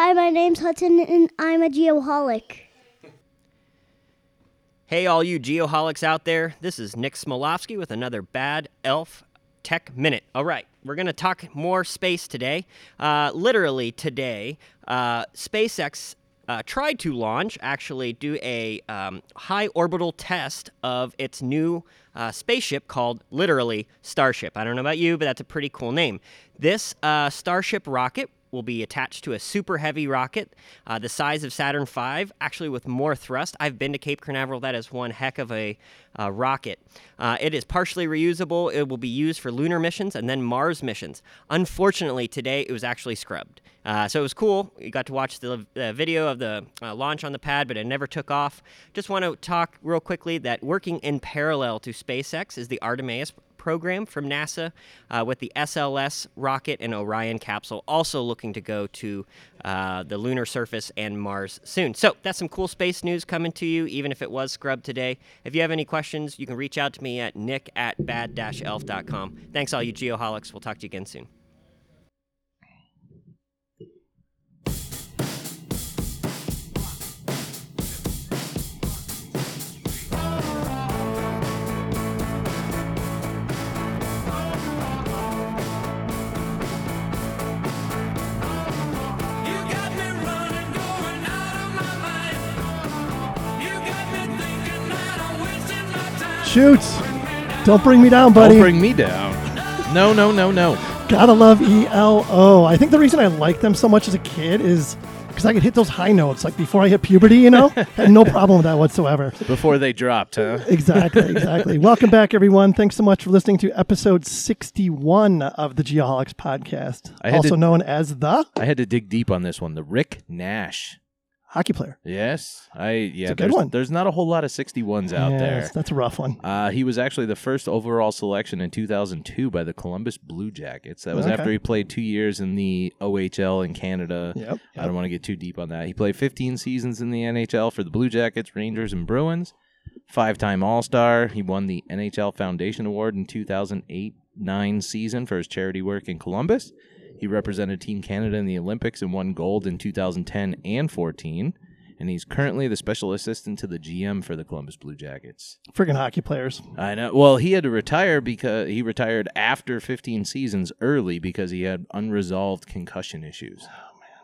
Hi, my name's Hudson, and I'm a geoholic. Hey, all you geoholics out there, this is Nick Smolovsky with another Bad Elf Tech Minute. All right, we're going to talk more space today. Uh, literally today, uh, SpaceX uh, tried to launch, actually, do a um, high orbital test of its new uh, spaceship called literally Starship. I don't know about you, but that's a pretty cool name. This uh, Starship rocket will be attached to a super heavy rocket uh, the size of Saturn V, actually with more thrust. I've been to Cape Canaveral. That is one heck of a uh, rocket. Uh, it is partially reusable. It will be used for lunar missions and then Mars missions. Unfortunately, today it was actually scrubbed. Uh, so it was cool. You got to watch the, the video of the uh, launch on the pad, but it never took off. Just want to talk real quickly that working in parallel to SpaceX is the Artemis program from NASA uh, with the SLS rocket and Orion capsule, also looking to go to uh, the lunar surface and Mars soon. So that's some cool space news coming to you, even if it was scrubbed today. If you have any questions, you can reach out to me at nick at bad-elf.com. Thanks, all you geoholics. We'll talk to you again soon. Shoots. Don't bring me down, buddy. Don't bring me down. No, no, no, no. Gotta love ELO. I think the reason I liked them so much as a kid is because I could hit those high notes like before I hit puberty, you know? Had no problem with that whatsoever. Before they dropped, huh? Exactly, exactly. Welcome back, everyone. Thanks so much for listening to episode 61 of the Geoholics podcast, also to- known as the I had to dig deep on this one. The Rick Nash. Hockey player. Yes, I yeah. a good there's, one. There's not a whole lot of 61s out Yes, there. That's a rough one. Uh, he was actually the first overall selection in 2002 by the Columbus Blue Jackets. That was Okay. after he played two years in the OHL in Canada. Yep. I don't want to get too deep on that. He played 15 seasons in the NHL for the Blue Jackets, Rangers, and Bruins. Five-time All-Star. He won the NHL Foundation Award in 2008-9 season for his charity work in Columbus. He represented Team Canada in the Olympics and won gold in 2010 and 14. And he's currently the special assistant to the GM for the Columbus Blue Jackets. Friggin' hockey players. I know. Well, he had to retire because he retired after 15 seasons early because he had unresolved concussion issues.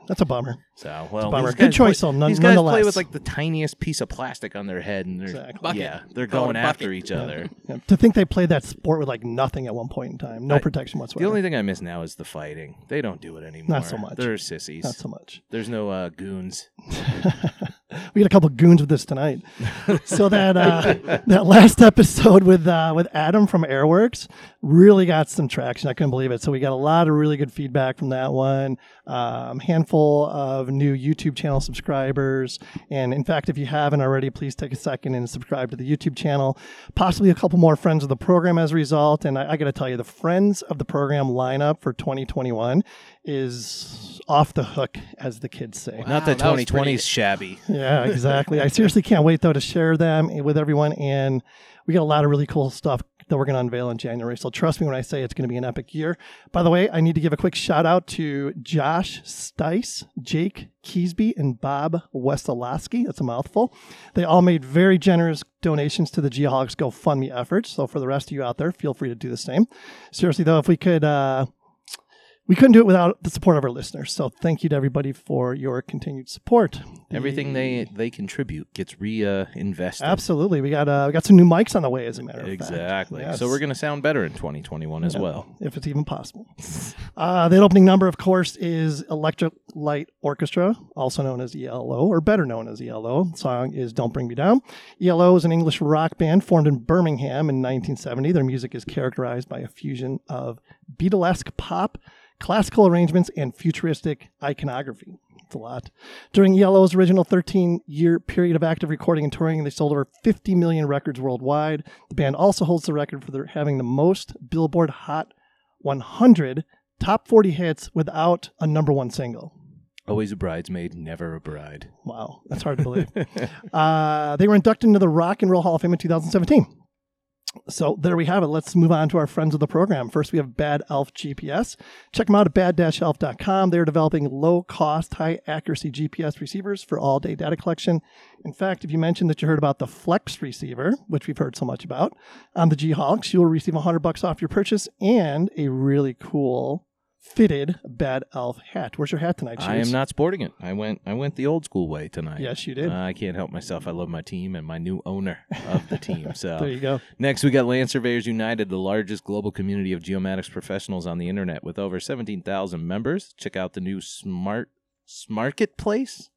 That's a bummer. So, well, bummer. Good choice, play, though, none- these guys play with like the tiniest piece of plastic on their head, and they're Exactly. yeah, they're Call going after bucket. each other. Yeah, to think they played that sport with like nothing at one point in time, no I- protection whatsoever. The only thing I miss now is the fighting. They don't do it anymore. Not so much. They're sissies. Not so much. There's no uh, goons. we had a couple goons with this tonight. so that uh, that last episode with uh, with Adam from Airworks really got some traction. I couldn't believe it. So we got a lot of really good feedback from that one. Um, handful of new YouTube channel subscribers, and in fact, if you haven't already, please take a second and subscribe to the YouTube channel. Possibly a couple more friends of the program as a result. And I, I got to tell you, the friends of the program lineup for 2021 is off the hook, as the kids say. Not that that was 2020's pretty- shabby. Yeah, exactly. I seriously can't wait though to share them with everyone, and we got a lot of really cool stuff that we're going to unveil in January. So trust me when I say it's going to be an epic year. By the way, I need to give a quick shout out to Josh Stice, Jake Keesby, and Bob Westolaski. That's a mouthful. They all made very generous donations to the Geoholics GoFundMe efforts. So for the rest of you out there, feel free to do the same. Seriously though, if we could. Uh, we couldn't do it without the support of our listeners. So thank you to everybody for your continued support. Everything they they contribute gets re uh, invested. Absolutely, we got uh, we got some new mics on the way, as a matter of fact. Exactly. Yes. So we're going to sound better in 2021 as well. if it's even possible. uh, the opening number, of course, is Electric Light Orchestra, also known as ELO, or better known as ELO. The song is "Don't Bring Me Down." ELO is an English rock band formed in Birmingham in 1970. Their music is characterized by a fusion of Beatlesque pop, classical arrangements, and futuristic iconography. It's a lot. During ELO's original 13 year period of active recording and touring, they sold over 50 million records worldwide. The band also holds the record for their having the most Billboard Hot 100 top 40 hits without a number one single. Always a bridesmaid, never a bride. Wow, that's hard to believe. uh, they were inducted into the Rock and Roll Hall of Fame in 2017. So there we have it. Let's move on to our friends of the program. First, we have Bad Elf GPS. Check them out at bad-elf.com. They're developing low-cost, high-accuracy GPS receivers for all-day data collection. In fact, if you mentioned that you heard about the Flex receiver, which we've heard so much about, on the G-Hawks, you will receive 100 bucks off your purchase and a really cool fitted Bad Elf hat. Where's your hat tonight, I am not sporting it. I went I went the old school way tonight. Yes, you did. Uh, I can't help myself. I love my team and my new owner of the team. So There you go. Next, we got Land Surveyors United, the largest global community of geomatics professionals on the internet with over 17,000 members. Check out the new Smart Marketplace.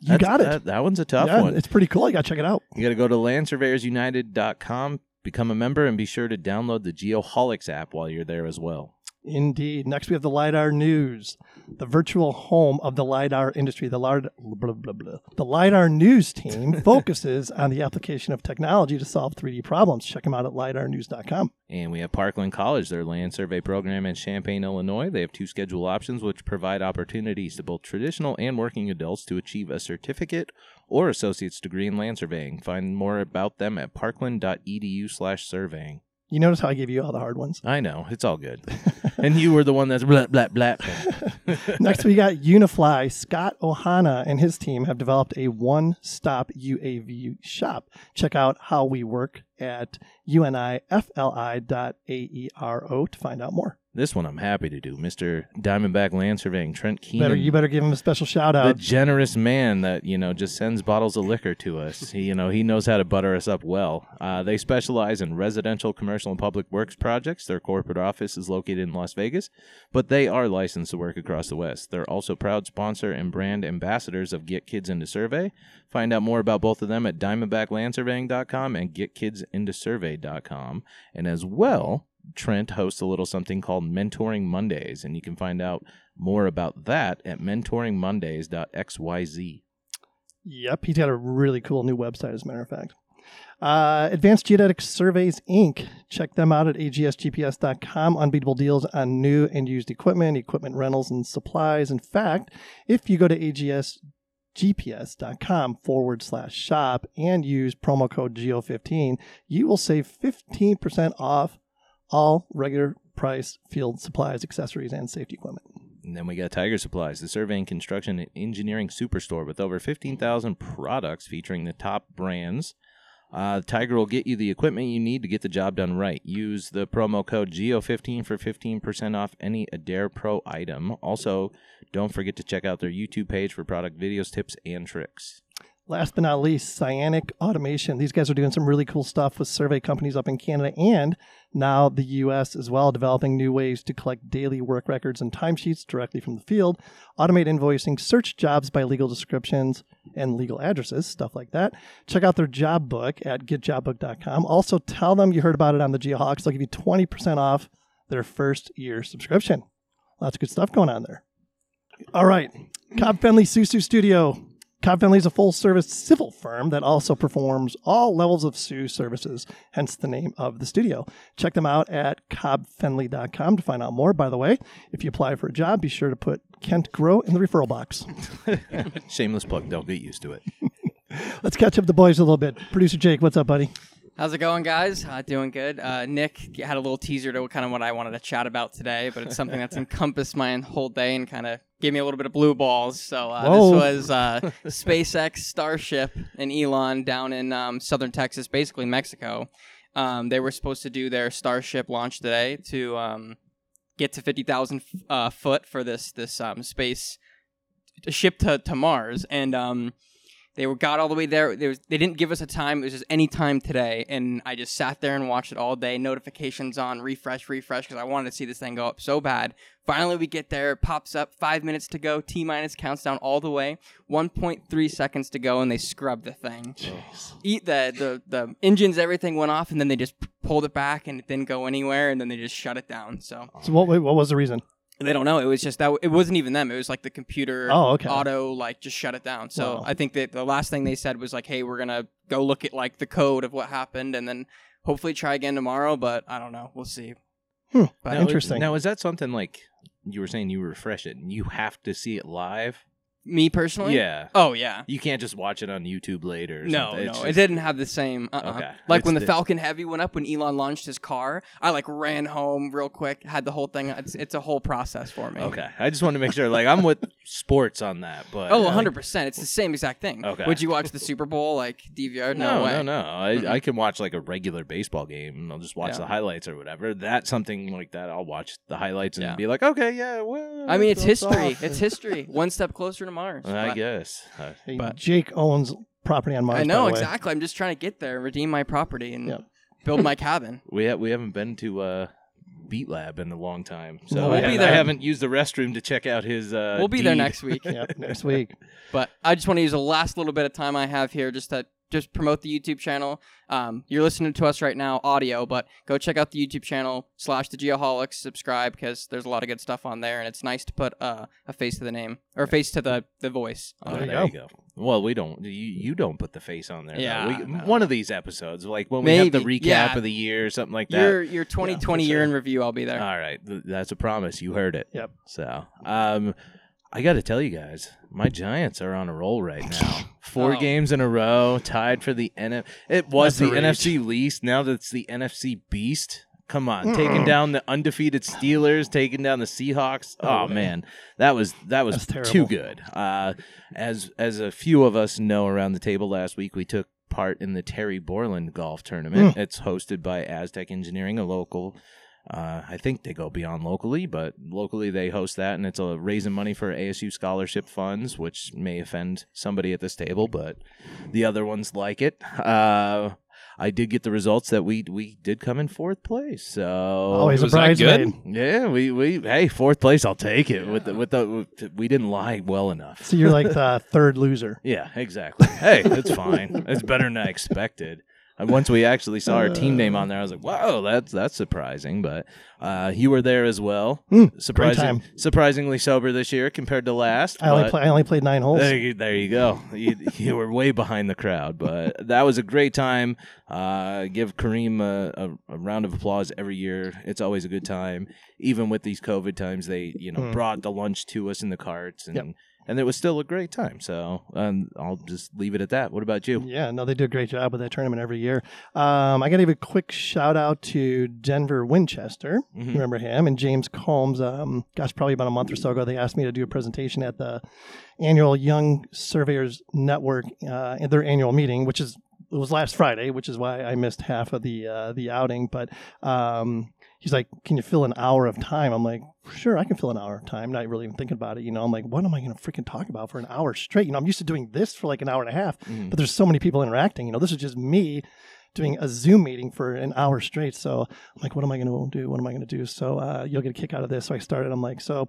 You got it. That, that one's a tough yeah, one. it's pretty cool. You got to check it out. You got to go to landsurveyorsunited.com, become a member, and be sure to download the GeoHolics app while you're there as well. Indeed. Next, we have the LiDAR News, the virtual home of the LiDAR industry. The, LiDAR, blah, blah, blah. the LiDAR News team focuses on the application of technology to solve 3D problems. Check them out at LiDARnews.com. And we have Parkland College, their land survey program in Champaign, Illinois. They have two schedule options which provide opportunities to both traditional and working adults to achieve a certificate or associate's degree in land surveying. Find more about them at parkland.edu slash surveying. You notice how I gave you all the hard ones? I know, it's all good. and you were the one that's blah, blah, blah. Next, we got Unifly. Scott Ohana and his team have developed a one stop UAV shop. Check out how we work at unifli.aero E to find out more. This one I'm happy to do. Mr. Diamondback Land Surveying, Trent Keenan. Better, you better give him a special shout out. the generous man that you know just sends bottles of liquor to us. He, you know, he knows how to butter us up well. Uh, they specialize in residential, commercial, and public works projects. Their corporate office is located in Las Vegas, but they are licensed to work across the West. They're also proud sponsor and brand ambassadors of Get Kids Into Survey. Find out more about both of them at DiamondbackLandSurveying.com and GetKidsIntoSurvey.com, and as well. Trent hosts a little something called Mentoring Mondays, and you can find out more about that at mentoringmondays.xyz. Yep, he's got a really cool new website, as a matter of fact. Uh, Advanced Geodetic Surveys Inc. Check them out at agsgps.com. Unbeatable deals on new and used equipment, equipment rentals, and supplies. In fact, if you go to agsgps.com forward slash shop and use promo code GEO15, you will save 15% off all regular price field supplies, accessories, and safety equipment. And then we got Tiger Supplies, the surveying, construction, and engineering superstore with over 15,000 products featuring the top brands. Uh, Tiger will get you the equipment you need to get the job done right. Use the promo code GEO15 for 15% off any AdirPro item. Also, don't forget to check out their YouTube page for product videos, tips, and tricks. Last but not least, Cyanic Automation. These guys are doing some really cool stuff with survey companies up in Canada and now the US as well, developing new ways to collect daily work records and timesheets directly from the field, automate invoicing, search jobs by legal descriptions and legal addresses, stuff like that. Check out their job book at getjobbook.com. Also, tell them you heard about it on the Geohawks. They'll give you 20% off their first year subscription. Lots of good stuff going on there. All right. CobbFendley Susu Studio. CobbFendley is a full service civil firm that also performs all levels of SUE services, hence the name of the studio. Check them out at cobbfendley.com to find out more. By the way, if you apply for a job, be sure to put Kent Groh in the referral box. Shameless plug, don't get used to it. Let's catch up the boys a little bit. Producer Jake, what's up, buddy? How's it going, guys? Uh, doing good. Uh, Nick had a little teaser to kind of what I wanted to chat about today, but it's something that's encompassed my whole day and kind of gave me a little bit of blue balls. So uh, this was uh, SpaceX Starship and Elon down in um, southern Texas, basically Mexico. Um, they were supposed to do their Starship launch today to um, get to fifty thousand uh, foot for this this um, space ship to, to Mars, and um, they were got all the way there. There was, they didn't give us a time. It was just any time today, and I just sat there and watched it all day. Notifications on, refresh, refresh, because I wanted to see this thing go up so bad. Finally, we get there. It pops up. Five minutes to go. T minus counts down all the way. One point three seconds to go, and they scrub the thing. Eat the the the engines, everything went off, and then they just pulled it back, and it didn't go anywhere, and then they just shut it down. So So, what, what was the reason? They don't know. It was just that. It wasn't even them. It was like the computer Oh, okay. auto like just shut it down. So Wow. I think that the last thing they said was like, "Hey, we're gonna go look at like the code of what happened, and then hopefully try again tomorrow." But I don't know. We'll see. Hmm, But- interesting. Now, is that something like you were saying you refresh it and you have to see it live? Me personally? Yeah. Oh yeah. You can't just watch it on YouTube later. No, something. no, It's it didn't have the same. Uh-uh. Okay. Like It's when the the- Falcon Heavy went up, when Elon launched his car, I like ran home real quick, had the whole thing. It's, it's a whole process for me. Okay. I just want to make sure. Like I'm with sports on that, but Oh, 100 percent. It's the same exact thing. Okay. Would you watch the Super Bowl like DVR? No, No, way. no, no. I, I can watch like a regular baseball game. and I'll just watch Yeah. the highlights or whatever. That's something like that. I'll watch the highlights and Yeah. be like, okay, yeah. Well, I mean, it's history. off. It's history. One step closer to Mars. I But- guess. Uh, Hey, But- Jake owns property on Mars. I by know the way. exactly. I'm just trying to get there, redeem my property, and Yep. build my cabin. we ha- we haven't been to uh, Beat Lab in a long time, so No, I, we'll ha- be I there. haven't used the restroom to check out his. Uh, we'll be there deed. next week. Yep, next week. But I just want to use the last little bit of time I have here just to just promote the YouTube channel. Um, you're listening to us right now, audio, but go check out the YouTube channel slash the Geoholics. Subscribe because there's a lot of good stuff on there, and it's nice to put uh, a face to the name or a face to the the voice. Oh, There there, you you go. Well, we don't. You, you don't put the face on there. Yeah, We, I know. one of these episodes, like when we have the recap yeah. of the year or something like that. Your your 2020 for year sure. in review, I'll be there. All right, that's a promise. You heard it. Yep. So, um, I got to tell you guys, my Giants are on a roll right now. Four Oh. games in a row, tied for the NF. It was That's the. NFC least. Now that it's the NFC beast. Come on, taking down the undefeated Steelers, taking down the Seahawks. Oh, Oh, man. that was that was too good. Uh, as as a few of us know around the table last week, we took part in the Terry Borland golf tournament. Mm. It's hosted by Aztec Engineering, a local uh, I think they go beyond locally, but locally they host that, and it's a raising money for ASU scholarship funds, which may offend somebody at this table, but the other ones like it. Uh, I did get the results that we we did come in fourth place. So Always a that good? yeah, we we hey fourth place, I'll take it. With the with the we didn't lie well enough. So you're like the third loser. Yeah, exactly. Hey, it's fine. It's better than I expected. And once we actually saw our team name on there, I was like, "Wow, that's that's surprising." But uh, you were there as well. Mm, Surprising, time. surprisingly sober this year compared to last. I only but- play. I only played nine holes. there you, there you go. You, you were way behind the crowd, but that was a great time. Uh, give Kareem a, a, a round of applause every year. It's always a good time, even with these COVID times. They you know Hmm. brought the lunch to us in the carts, and Yep. And it was still a great time. So um, I'll just leave it at that. What about you? Yeah, no, they do a great job with that tournament every year. Um, I got to give a quick shout out to Denver Winchester. Mhm. Remember him and James Combs. Um, gosh, probably about a month or so ago, they asked me to do a presentation at the annual Young Surveyors Network uh, at their annual meeting, which is it was last Friday, which is why I missed half of the uh, the outing. But um, he's like, "Can you fill an hour of time?" I'm like, "Sure, I can fill an hour of time." Not really even thinking about it, you know. I'm like, "What am I going to freaking talk about for an hour straight?" You know, I'm used to doing this for like an hour and a half, Mhm. but there's so many people interacting. You know, this is just me doing a Zoom meeting for an hour straight. So I'm like, "What am I going to do? What am I going to do?" So uh, you'll get a kick out of this. So I started. I'm like, "So."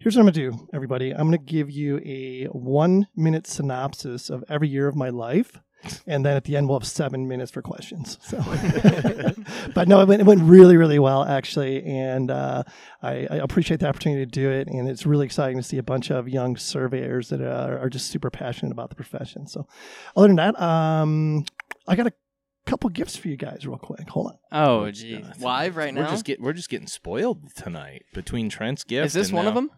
Here's what I'm gonna do, everybody. I'm gonna give you a one minute synopsis of every year of my life, and then at the end we'll have seven minutes for questions. So, but no, it went, it went really, really well actually, and uh, I, I appreciate the opportunity to do it, and it's really exciting to see a bunch of young surveyors that are, are just super passionate about the profession. So, other than that, um, I got a couple gifts for you guys, real quick. Hold on. Oh, Let's gee. Live right We're now? just get we're just getting spoiled tonight between Trent's gift. Is this and one of them?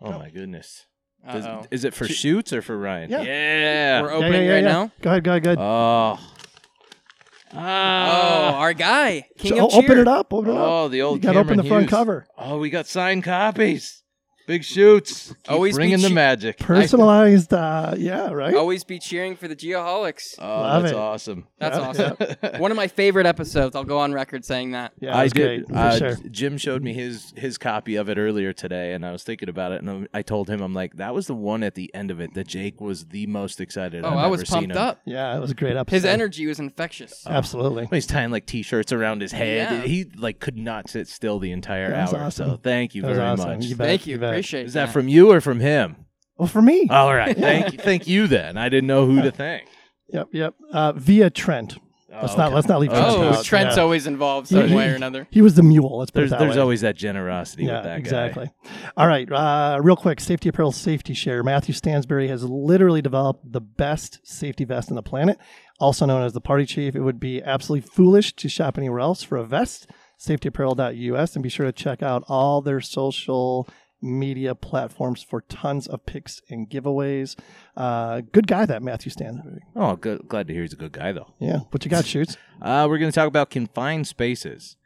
Oh my goodness! Does- Uh-oh. is it for Sh- shoots or for Ryan? Yeah. yeah. We're opening yeah, yeah, right yeah. now? Go ahead, go ahead, go ahead. Oh. Oh, Ah. our guy. King So, of open Cheer. it up. Open it up. Oh, the old you got to open Cameron the front Hughes. cover. Oh, we got signed copies. Big shoots. Keep Always be bringing the che- magic. Personalized, uh, yeah, right. Always be cheering for the Geoholics. Oh, Love that's it. awesome. That's Yeah. awesome. One of my favorite episodes. I'll go on record saying that. yeah, I that's did. great for uh, sure. Jim showed me his his copy of it earlier today, and I was thinking about it, and I told him, I'm like, that was the one at the end of it that Jake was the most excited. Oh, I've I was ever seen pumped him. up. Yeah, it was a great episode. His energy was infectious. Absolutely. He's tying like t-shirts around his head. Yeah. He like could not sit still the entire That was hour. awesome. So thank you That was very awesome. much. You bet, Thank you. bet. Appreciate Is that from you or from him? Well, for me. All right. Thank you. Thank you. Then I didn't know who to thank. Yep, yep. Uh, via Trent. Let's Oh, not let's not leave Trent Oh, out. Trent's Yeah. always involved He- some he- way or another. He was the mule. Let's put There's it that there's way. always that generosity yeah, with that guy. exactly. All right, uh, real quick, Safety Apparel Safety Share. Matthew Stansberry has literally developed the best safety vest on the planet, also known as the Party Chief. It would be absolutely foolish to shop anywhere else for a vest. SafetyApparel.us, and be sure to check out all their social media platforms for tons of picks and giveaways. Uh, good guy, that Matthew Stan. Oh, good. glad to hear he's a good guy, though. Yeah, what you got, shoots? Uh, we're going to talk about confined spaces.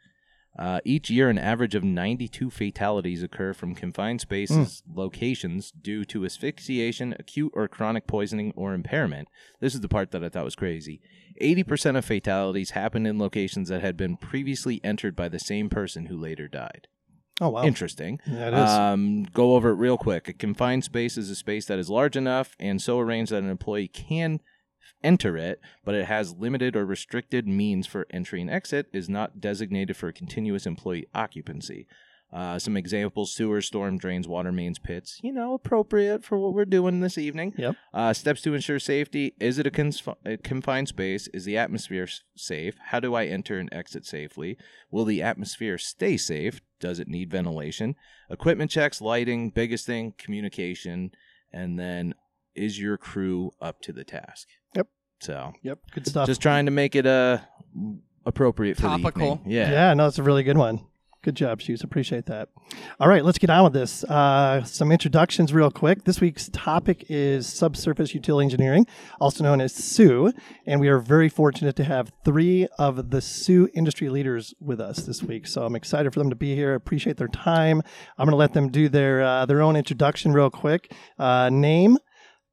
Uh, each year, an average of 92 fatalities occur from confined spaces locations due to asphyxiation, acute or chronic poisoning, or impairment. This is the part that I thought was crazy. 80% of fatalities happen in locations that had been previously entered by the same person who later died. Oh wow, Interesting. It is. Um, go over it real quick. A confined space is a space that is large enough and so arranged that an employee can enter it, but it has limited or restricted means for entry and exit, is not designated for continuous employee occupancy. Uh, some examples sewers, storm drains, water mains, pits. You know, appropriate for what we're doing this evening. Yep. Uh, steps to ensure safety. Is it a, cons- a confined space? Is the atmosphere safe? How do I enter and exit safely? Will the atmosphere stay safe? Does it need ventilation? Equipment checks, lighting, biggest thing, communication, and then is your crew up to the task? Yep. So Yep, good stuff. just trying to make it uh appropriate for Topical. the evening. Yeah. Yeah, no, it's a really good one. Good job, Shoes. Appreciate that. All right, let's get on with this. Uh, some introductions, real quick. This week's topic is subsurface utility engineering, also known as SUE, and we are very fortunate to have three of the SUE industry leaders with us this week. So I'm excited for them to be here. I appreciate their time. I'm going to let them do their uh, their own introduction, real quick. Uh, name,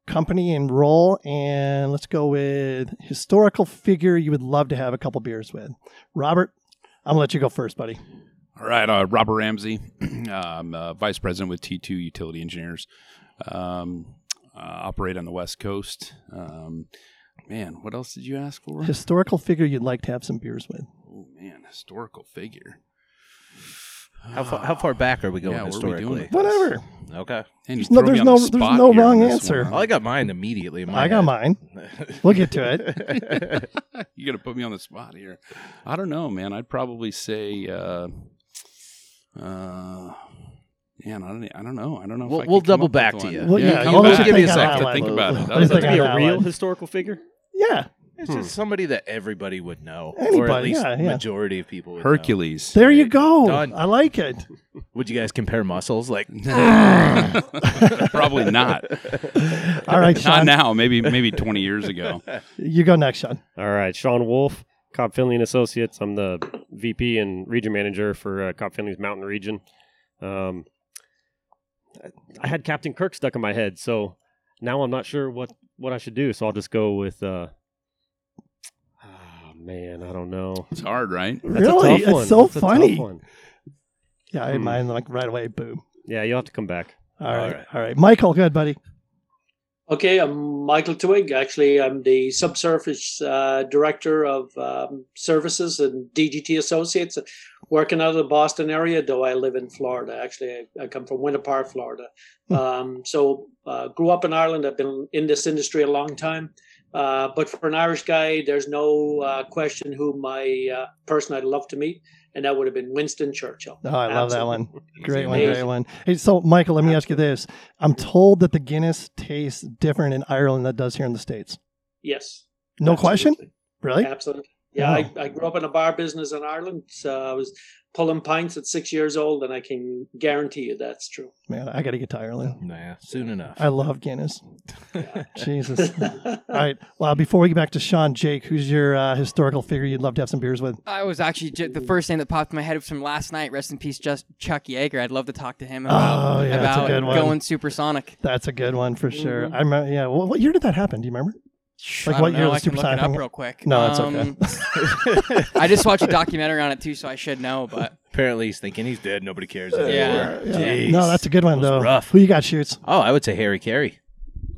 company, and role, and let's go with historical figure you would love to have a couple beers with. Robert, I'm gonna let you go first, buddy. All right, uh, Robert Ramsey, I'm uh, vice president with T2 Utility Engineers. Um, uh, operate on the West Coast. Um, man, what else did you ask for? Historical figure you'd like to have some beers with. oh man, historical figure. How far, how far back are we going Yeah, where are we doing historically? Whatever. Okay. And There's no- there's no- the there's no wrong answer. Well, I got mine immediately. In my I got head. mine. We'll get to it. huh? you got to put me on the spot here. I don't know, man. I'd probably say, uh, uh, man, I don't, I don't know. I don't know. We'll- if I we'll double back to you. Well, yeah, come I'll let back. give you a think second to think about it. What That do you was a be a real one? historical figure? Yeah. It's just somebody that everybody would know, or at Anybody, least yeah, yeah. majority of people. Would know. Hercules. There you go. Done. I like it. Would you guys compare muscles? Like, Probably not. All right, Not Sean. now. Maybe maybe 20 years ago. You go next, Sean. All right, Sean Wolfe, CobbFendley and Associates. I'm the VP and region manager for uh, CobbFendley's Mountain Region. Um, I had Captain Kirk stuck in my head, so now I'm not sure what what I should do. So I'll just go with. Uh, oh man, I don't know. It's hard, right? That's really? a tough one. It's so That's a tough funny. one. Yeah, I had Hmm. mine like right away. Boom. Yeah, you'll have to come back. All right. right. All right. Michael, good, buddy. Okay, I'm Michael Twohig. Actually, I'm the subsurface uh, director of um, services and DGT Associates, working out of the Boston area. Though I live in Florida. Actually, I, I come from Winter Park, Florida. Um, so, uh, grew up in Ireland. I've been in this industry a long time. Uh, but for an Irish guy, there's no uh, question who my uh, person I'd love to meet, and that would have been Winston Churchill. Oh, I love that one. Great one. Great one. Hey, so Michael, let me ask you this. I'm told that the Guinness tastes different in Ireland than it does here in the States. Yes. No question? Really? Absolutely. Yeah, Wow. I, I grew up in a bar business in Ireland. So I was pulling pints at six years old, and I can guarantee you that's true. Man, I got to get to Ireland. nah, soon enough. I love Guinness. Jesus. All right. Well, before we get back to Sean, Jake, who's your uh, historical figure you'd love to have some beers with? I was actually ju- the first name that popped in my head was from last night. Rest in peace, just Chuck Yeager. I'd love to talk to him about, Oh, yeah, that's a about good one. going supersonic. That's a good one for sure. Mhm. I remember. Yeah. What, what year did that happen? Do you remember? Like I what don't year know. the I can look supersonic it up thing- real quick. No, it's um, okay. I just watched a documentary on it too, so I should know. But Apparently, he's thinking he's dead. Nobody cares Yeah. anymore. Yeah. Jeez. No, that's a good one That was though. rough. Who you got shoots? Oh, I would say Harry Caray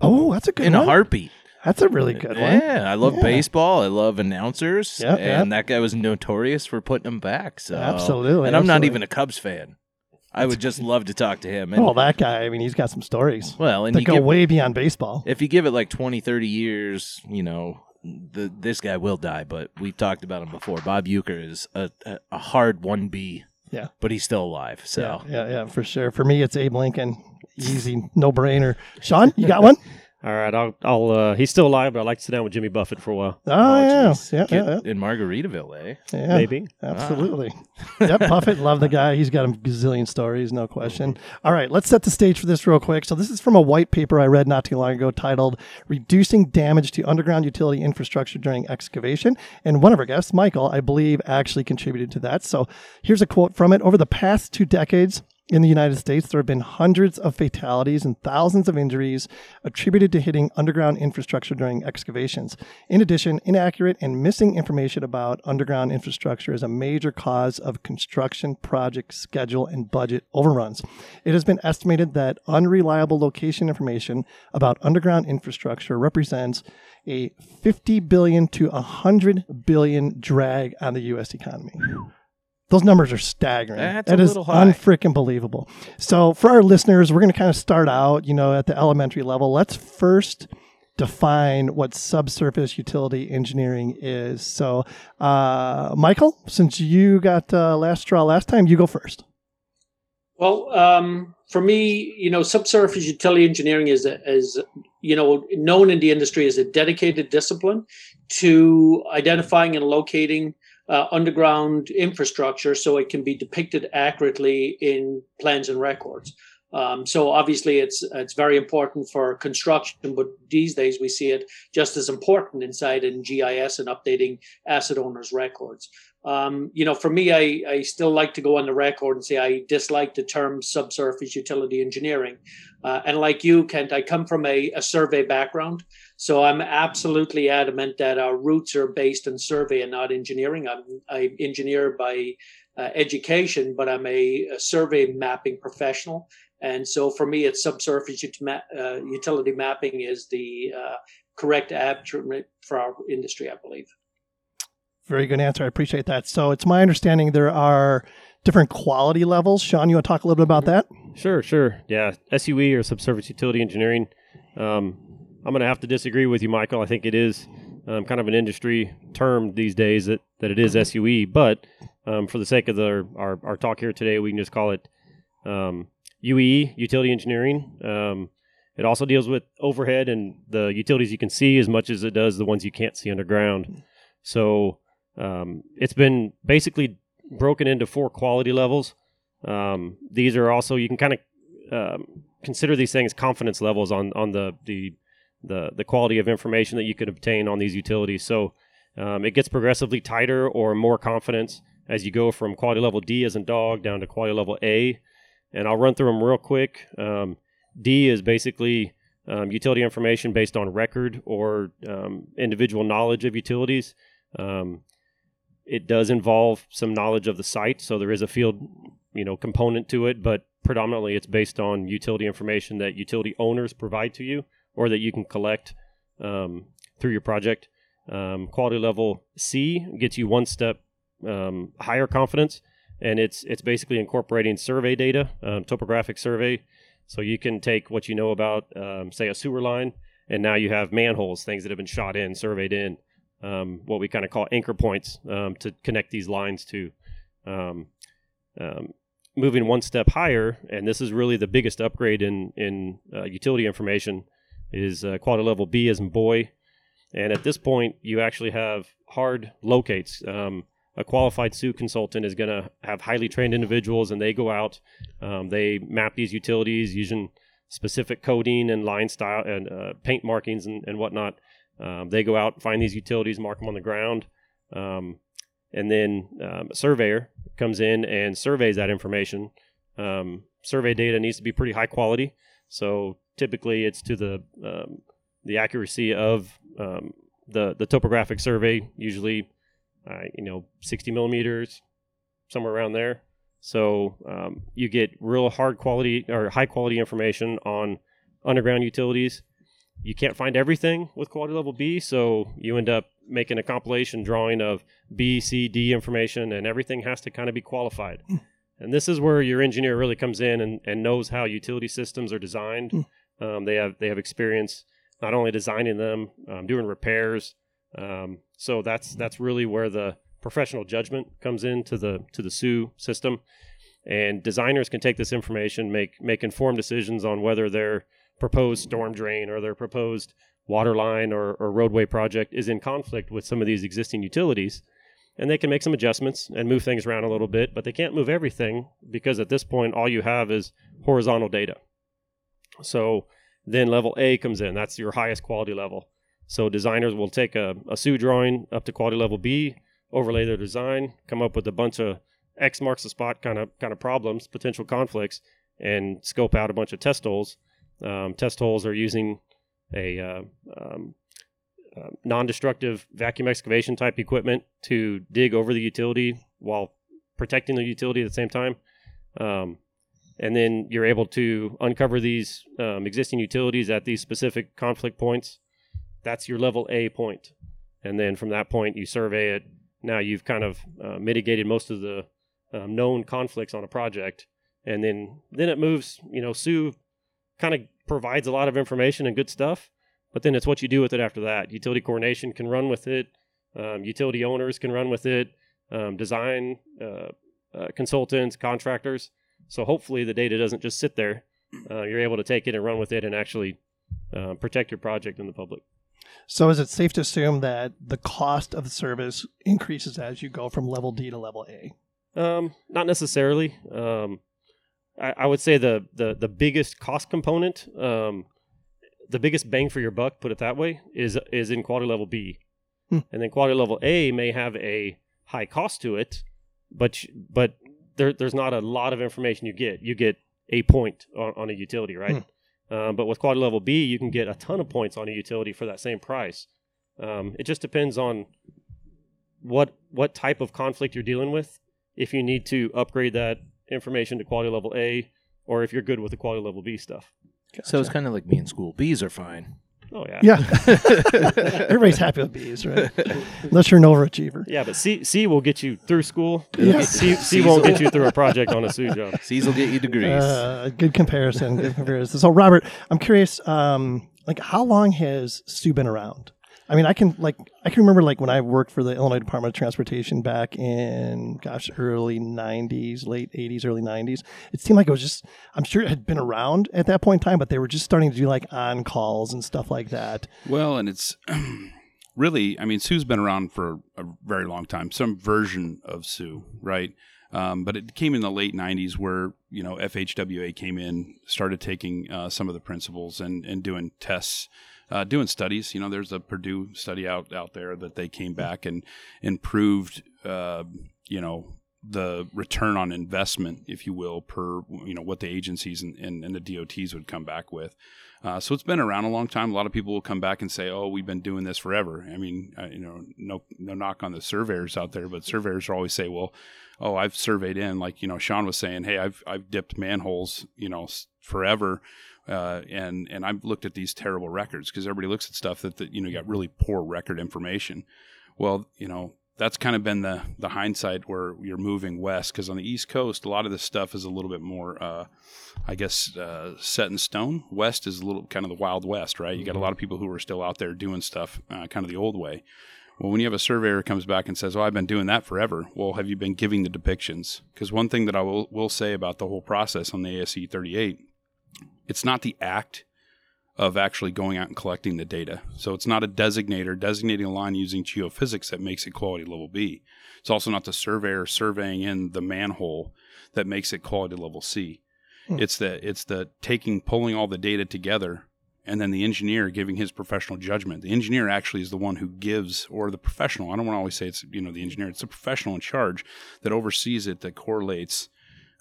Oh, that's a good one. in one. a heartbeat. That's a really good one. Yeah, I love Yeah. baseball. I love announcers, Yep, and yep. that guy was notorious for putting them back. So Absolutely, and I'm not absolutely. even a Cubs fan. I would just love to talk to him. And, Well, that guy. I mean, he's got some stories well, and that go give, way beyond baseball. if you give it like 20, 30 years, you know, the this guy will die. But we've talked about him before. Bob Uecker is a, a, a hard one B. Yeah. but he's still alive. So Yeah, yeah, yeah, for sure. For me, it's Abe Lincoln. Easy, no brainer. Sean, you got one? All right, I'll. I'll uh, he's still alive, but I'd like to sit down with Jimmy Buffett for a while. Oh, yeah. jeez. Yeah, Get yeah, yeah. In Margaritaville, eh? Yeah, Maybe. Absolutely. yep, Buffett, love the guy. He's got a gazillion stories, no question. All right, let's set the stage for this real quick. So, this is from a white paper I read not too long ago titled Reducing Damage to Underground Utility Infrastructure During Excavation. And one of our guests, Michael, I believe, actually contributed to that. So, here's a quote from it Over the past two decades, in the United States, there have been hundreds of fatalities and thousands of injuries attributed to hitting underground infrastructure during excavations. In addition, inaccurate and missing information about underground infrastructure is a major cause of construction project schedule and budget overruns. It has been estimated that unreliable location information about underground infrastructure represents a 50 billion to 100 billion drag on the US economy. Those numbers are staggering. That's That a is little high. unfreaking believable. So, for our listeners, we're going to kind of start out, you know, at the elementary level. Let's first define what subsurface utility engineering is. So, uh, Michael, since you got uh, last straw last time, you go first. Well, um, for me, you know, subsurface utility engineering is, a, is you know, known in the industry as a dedicated discipline to identifying and locating uh, underground infrastructure so it can be depicted accurately in plans and records. Um, so obviously, it's it's very important for construction, but these days we see it just as important inside in GIS and updating asset owners' records. Um, you know, for me, I, I still like to go on the record and say I dislike the term subsurface utility engineering. Uh, and like you, Kent, I come from a, a survey background. So I'm absolutely adamant that our roots are based in survey and not engineering. I'm I engineer by uh, education, but I'm a, a survey mapping professional. And so for me, it's subsurface ut- ma- uh, utility mapping is the uh, correct attribute for our industry, I believe. Very good answer. I appreciate that. So, it's my understanding there are different quality levels. Sean, you want to talk a little bit about that? Sure, sure. Yeah, SUE or subsurface utility engineering. Um, I'm going to have to disagree with you, Michael. I think it is um, kind of an industry term these days that, that it is SUE. But um, for the sake of the, our, our talk here today, we can just call it um, UEE, utility engineering. Um, it also deals with overhead and the utilities you can see as much as it does the ones you can't see underground. So um, it's been basically broken into four quality levels. Um, these are also you can kind of consider these things confidence levels on on the the the the quality of information that you could obtain on these utilities. So um, it gets progressively tighter or more confidence as you go from quality level D as in dog down to quality level A. And I'll run through them real quick. Um, D is basically um, utility information based on record or um, individual knowledge of utilities. Um, it does involve some knowledge of the site, so there is a field, you know, component to it, but predominantly it's based on utility information that utility owners provide to you or that you can collect um, through your project. Um, quality level C gets you one step um, higher confidence, and it's it's basically incorporating survey data, um, topographic survey. So you can take what you know about, um, say, a sewer line, and now you have manholes, things that have been shot in, surveyed in, um, what we kind of call anchor points to connect these lines to. Moving one step higher, and this is really the biggest upgrade in in uh, utility information, is uh, quality level B as in boy. And at this point, you actually have hard locates. Um, a qualified SUE consultant is going to have highly trained individuals, and they go out, um, they map these utilities using specific coding and line style and uh, paint markings and, and whatnot. Um, they go out, find these utilities, mark them on the ground, um, and then um, a surveyor comes in and surveys that information. Um, survey data needs to be pretty high quality, so typically it's to the um, the accuracy of um, the the topographic survey. Usually, uh, you know, 60 millimeters, somewhere around there. So um, you get real hard quality or high quality information on underground utilities. You can't find everything with quality level B, so you end up making a compilation drawing of B, C, D information, and everything has to kind of be qualified. And this is where your engineer really comes in and, and knows how utility systems are designed. Um, they have they have experience not only designing them, um, doing repairs. Um, so that's that's really where the professional judgment comes into the to the SUE system. And designers can take this information, make make informed decisions on whether their proposed storm drain or their proposed water line or, or roadway project is in conflict with some of these existing utilities. And they can make some adjustments and move things around a little bit, but they can't move everything because at this point, all you have is horizontal data. So then level A comes in. That's your highest quality level. So designers will take a, a SUE drawing up to quality level B, overlay their design, come up with a bunch of X marks the spot kind of kind of problems, potential conflicts, and scope out a bunch of test holes. Um, test holes are using a uh, um, uh, non-destructive vacuum excavation type equipment to dig over the utility while protecting the utility at the same time. Um, and then you're able to uncover these um, existing utilities at these specific conflict points. That's your level A point, and then from that point you survey it. Now you've kind of uh, mitigated most of the um, known conflicts on a project, and then then it moves. You know, SUE kind of provides a lot of information and good stuff, but then it's what you do with it after that. Utility coordination can run with it. Um, utility owners can run with it. Um, design uh, uh, consultants, contractors. So hopefully the data doesn't just sit there. Uh, you're able to take it and run with it and actually uh, protect your project and the public. So is it safe to assume that the cost of the service increases as you go from level D to level A? Um, not necessarily. Um, I, I would say the, the, the biggest cost component, um, the biggest bang for your buck, put it that way, is is in quality level B, Hmm. and then quality level A may have a high cost to it, but but there, there's not a lot of information you get. You get a point on, on a utility, right? Um, but with quality level B, you can get a ton of points on a utility for that same price. Um, it just depends on what what type of conflict you're dealing with. If you need to upgrade that information to quality level A, or if you're good with the quality level B stuff. So it's kind of like me in school. B's are fine. Oh yeah, Yeah. Everybody's happy with B's, right? Unless you're an overachiever. yeah. But C C will get you through school. Yeah. C C won't get you through a project on a SUE job. C's will get you degrees. Uh, good comparison. Good comparison. So, Robert, I'm curious. Um, like, how long has SUE been around? I mean, I can like I can remember like when I worked for the Illinois Department of Transportation back in gosh early '90s, late '80s, early '90s. It seemed like it was just I'm sure it had been around at that point in time, but they were just starting to do like on calls and stuff like that. Well, and it's really, I mean, SUE's been around for a very long time, some version of SUE, right? Um, but it came in the late 90s where, you know, FHWA came in, started taking uh, some of the principles and, and doing tests, uh, doing studies. You know, there's a Purdue study out, out there that they came back and, and proved, uh, you know, the return on investment, if you will, per, you know, what the agencies and, and, and the DOTs would come back with. Uh, so it's been around a long time. A lot of people will come back and say, "Oh, we've been doing this forever." I mean, uh, you know, no no knock on the surveyors out there, but surveyors always say, "Well, oh, I've surveyed in." Like you know, Sean was saying, "Hey, I've I've dipped manholes, you know, forever." Uh, and and I've looked at these terrible records because everybody looks at stuff that, that you know you got really poor record information. Well, you know that's kind of been the the hindsight where you're moving west because on the East Coast a lot of this stuff is a little bit more, uh, I guess, uh, set in stone. West is a little kind of the wild west, right? You got a lot of people who are still out there doing stuff uh, kind of the old way. Well, when you have a surveyor comes back and says, "Oh, I've been doing that forever," well, have you been giving the depictions? Because one thing that I will will say about the whole process on the ASCE 38, it's not the act of actually going out and collecting the data. So it's not a designator designating a line using geophysics that makes it quality level B. It's also not the surveyor surveying in the manhole that makes it quality level C. Hmm. It's the it's the taking pulling all the data together and then the engineer giving his professional judgment. The engineer actually is the one who gives or the professional. I don't want to always say it's you know the engineer. It's the professional in charge that oversees it that correlates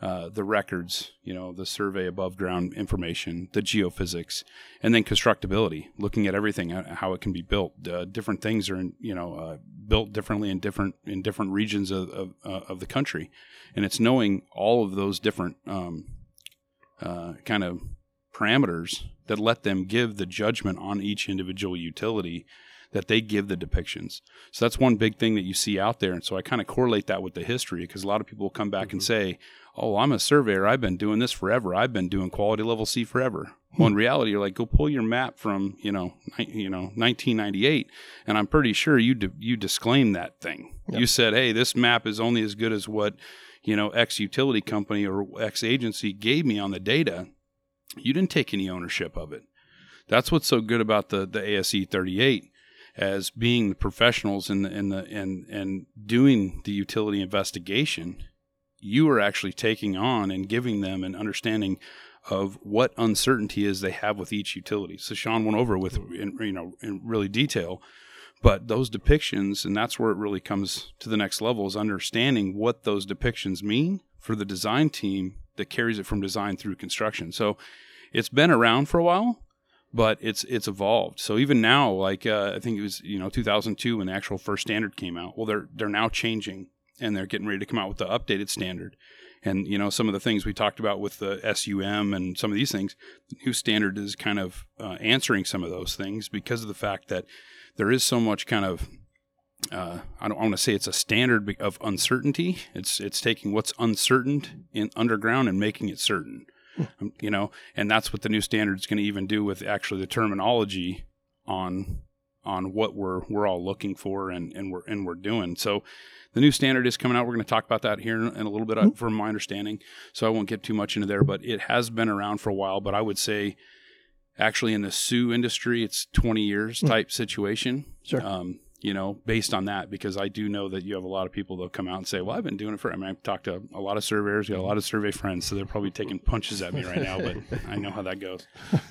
uh, the records, you know, the survey above ground information, the geophysics, and then constructability, looking at everything, uh, how it can be built. Uh, different things are, in, you know, uh, built differently in different in different regions of of, uh, of the country, and it's knowing all of those different um, uh, kind of parameters that let them give the judgment on each individual utility that they give the depictions. So that's one big thing that you see out there. And so I kind of correlate that with the history because a lot of people come back and say, Oh, I'm a surveyor. I've been doing this forever. I've been doing quality level C forever. Hmm. Well, in reality, you're like, go pull your map from, you know, ni- you know, 1998. And I'm pretty sure you, di- you disclaimed that thing. You said, Hey, this map is only as good as what, you know, X utility company or X agency gave me on the data you didn't take any ownership of it. That's what's so good about the the ASCE 38 as being the professionals in the in the and and doing the utility investigation. You are actually taking on and giving them an understanding of what uncertainty is they have with each utility. So Sean went over with in, you know in really detail, but those depictions and that's where it really comes to the next level is understanding what those depictions mean for the design team that carries it from design through construction. So it's been around for a while, but it's it's evolved. So even now, like uh, I think it was you know 2002 when the actual first standard came out. Well, they're they're now changing and they're getting ready to come out with the updated standard. And you know some of the things we talked about with the SUM and some of these things, the new standard is kind of uh, answering some of those things because of the fact that there is so much kind of uh, I don't want to say it's a standard of uncertainty. It's it's taking what's uncertain in underground and making it certain. Um, you know, and that's what the new standard is going to even do with actually the terminology on on what we're we're all looking for and and we're and we're doing. So the new standard is coming out. We're going to talk about that here in, a little bit, uh, from my understanding. So I won't get too much into there, but it has been around for a while. But I would say, actually, in the SUE industry, it's 20 years type situation. Sure. Um, you know, based on that, because I do know that you have a lot of people that come out and say, "Well, I've been doing it for." I mean, I've talked to a lot of surveyors, got a lot of survey friends, so they're probably taking punches at me right now. But I know how that goes.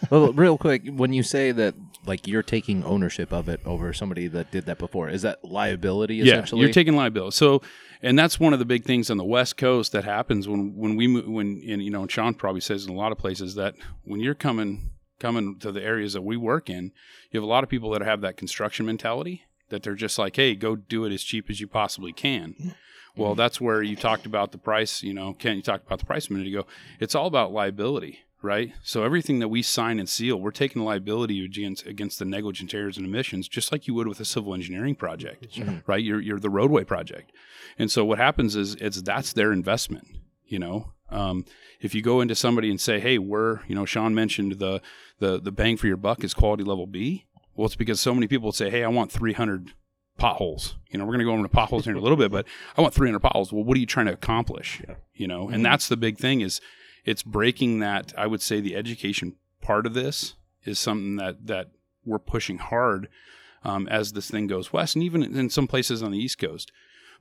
Well, real quick, when you say that, like you're taking ownership of it over somebody that did that before, is that liability? Essentially, Yeah, you're taking liability. So, and that's one of the big things on the West Coast that happens when when we move, when and you know, and Sean probably says in a lot of places that when you're coming coming to the areas that we work in, you have a lot of people that have that construction mentality that they're just like, hey, go do it as cheap as you possibly can. Well, that's where you talked about the price. You know, Kent, you talked about the price a minute ago. It's all about liability, right? So everything that we sign and seal, we're taking liability against against the negligent errors and omissions, just like you would with a civil engineering project, right? You're you're the roadway project, and so what happens is it's that's their investment. You know, um, if you go into somebody and say, hey, we're you know, Sean mentioned the the the bang for your buck is quality level B. Well, it's because so many people would say, hey, I want 300 potholes. You know, we're going to go into potholes here in a little bit, but I want 300 potholes. Well, what are you trying to accomplish? You know, and that's the big thing is it's breaking that. I would say the education part of this is something that that we're pushing hard um, as this thing goes west, and even in some places on the East Coast.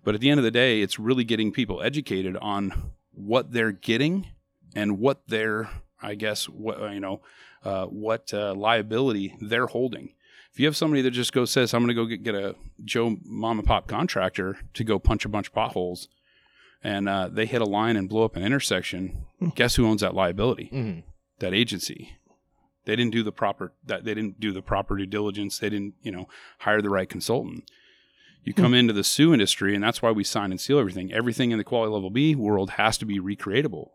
But at the end of the day, it's really getting people educated on what they're getting and what their, I guess, what you know, uh, what uh, liability they're holding. If you have somebody that just goes says, "I'm going to go get, get a Joe mom and pop contractor to go punch a bunch of potholes," and uh, they hit a line and blow up an intersection, guess who owns that liability? Mhm. That agency. They didn't do the proper that they didn't do the proper due diligence. They didn't you know hire the right consultant. You come into the SUE industry, and that's why we sign and seal everything. Everything in the quality level B world has to be recreatable.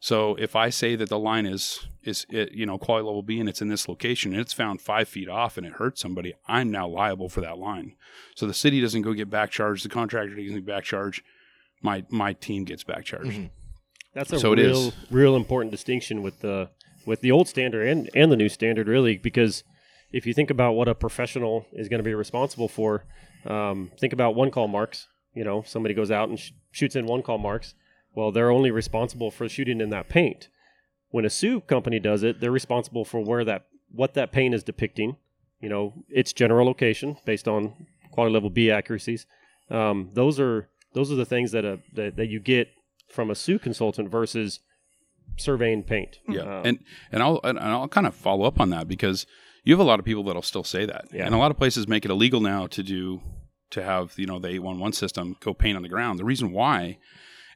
So if I say that the line is is it, you know quality level B and it's in this location and it's found five feet off and it hurts somebody, I'm now liable for that line. So the city doesn't go get back charged, the contractor doesn't get back charged. My my team gets back charged. That's a So it real, is. real important distinction with the with the old standard and and the new standard, really, because if you think about what a professional is going to be responsible for, um, think about one call marks. You know, somebody goes out and sh- shoots in one call marks. Well, they're only responsible for shooting in that paint. When a SUE company does it, they're responsible for where that what that paint is depicting. You know, its general location based on quality level B accuracies. Um, those are those are the things that a that, that you get from a SUE consultant versus surveying paint. Yeah, Um, and and I'll and I'll kind of follow up on that because you have a lot of people that'll still say that, Yeah. and a lot of places make it illegal now to do to have you know the eight one one system go paint on the ground. The reason why,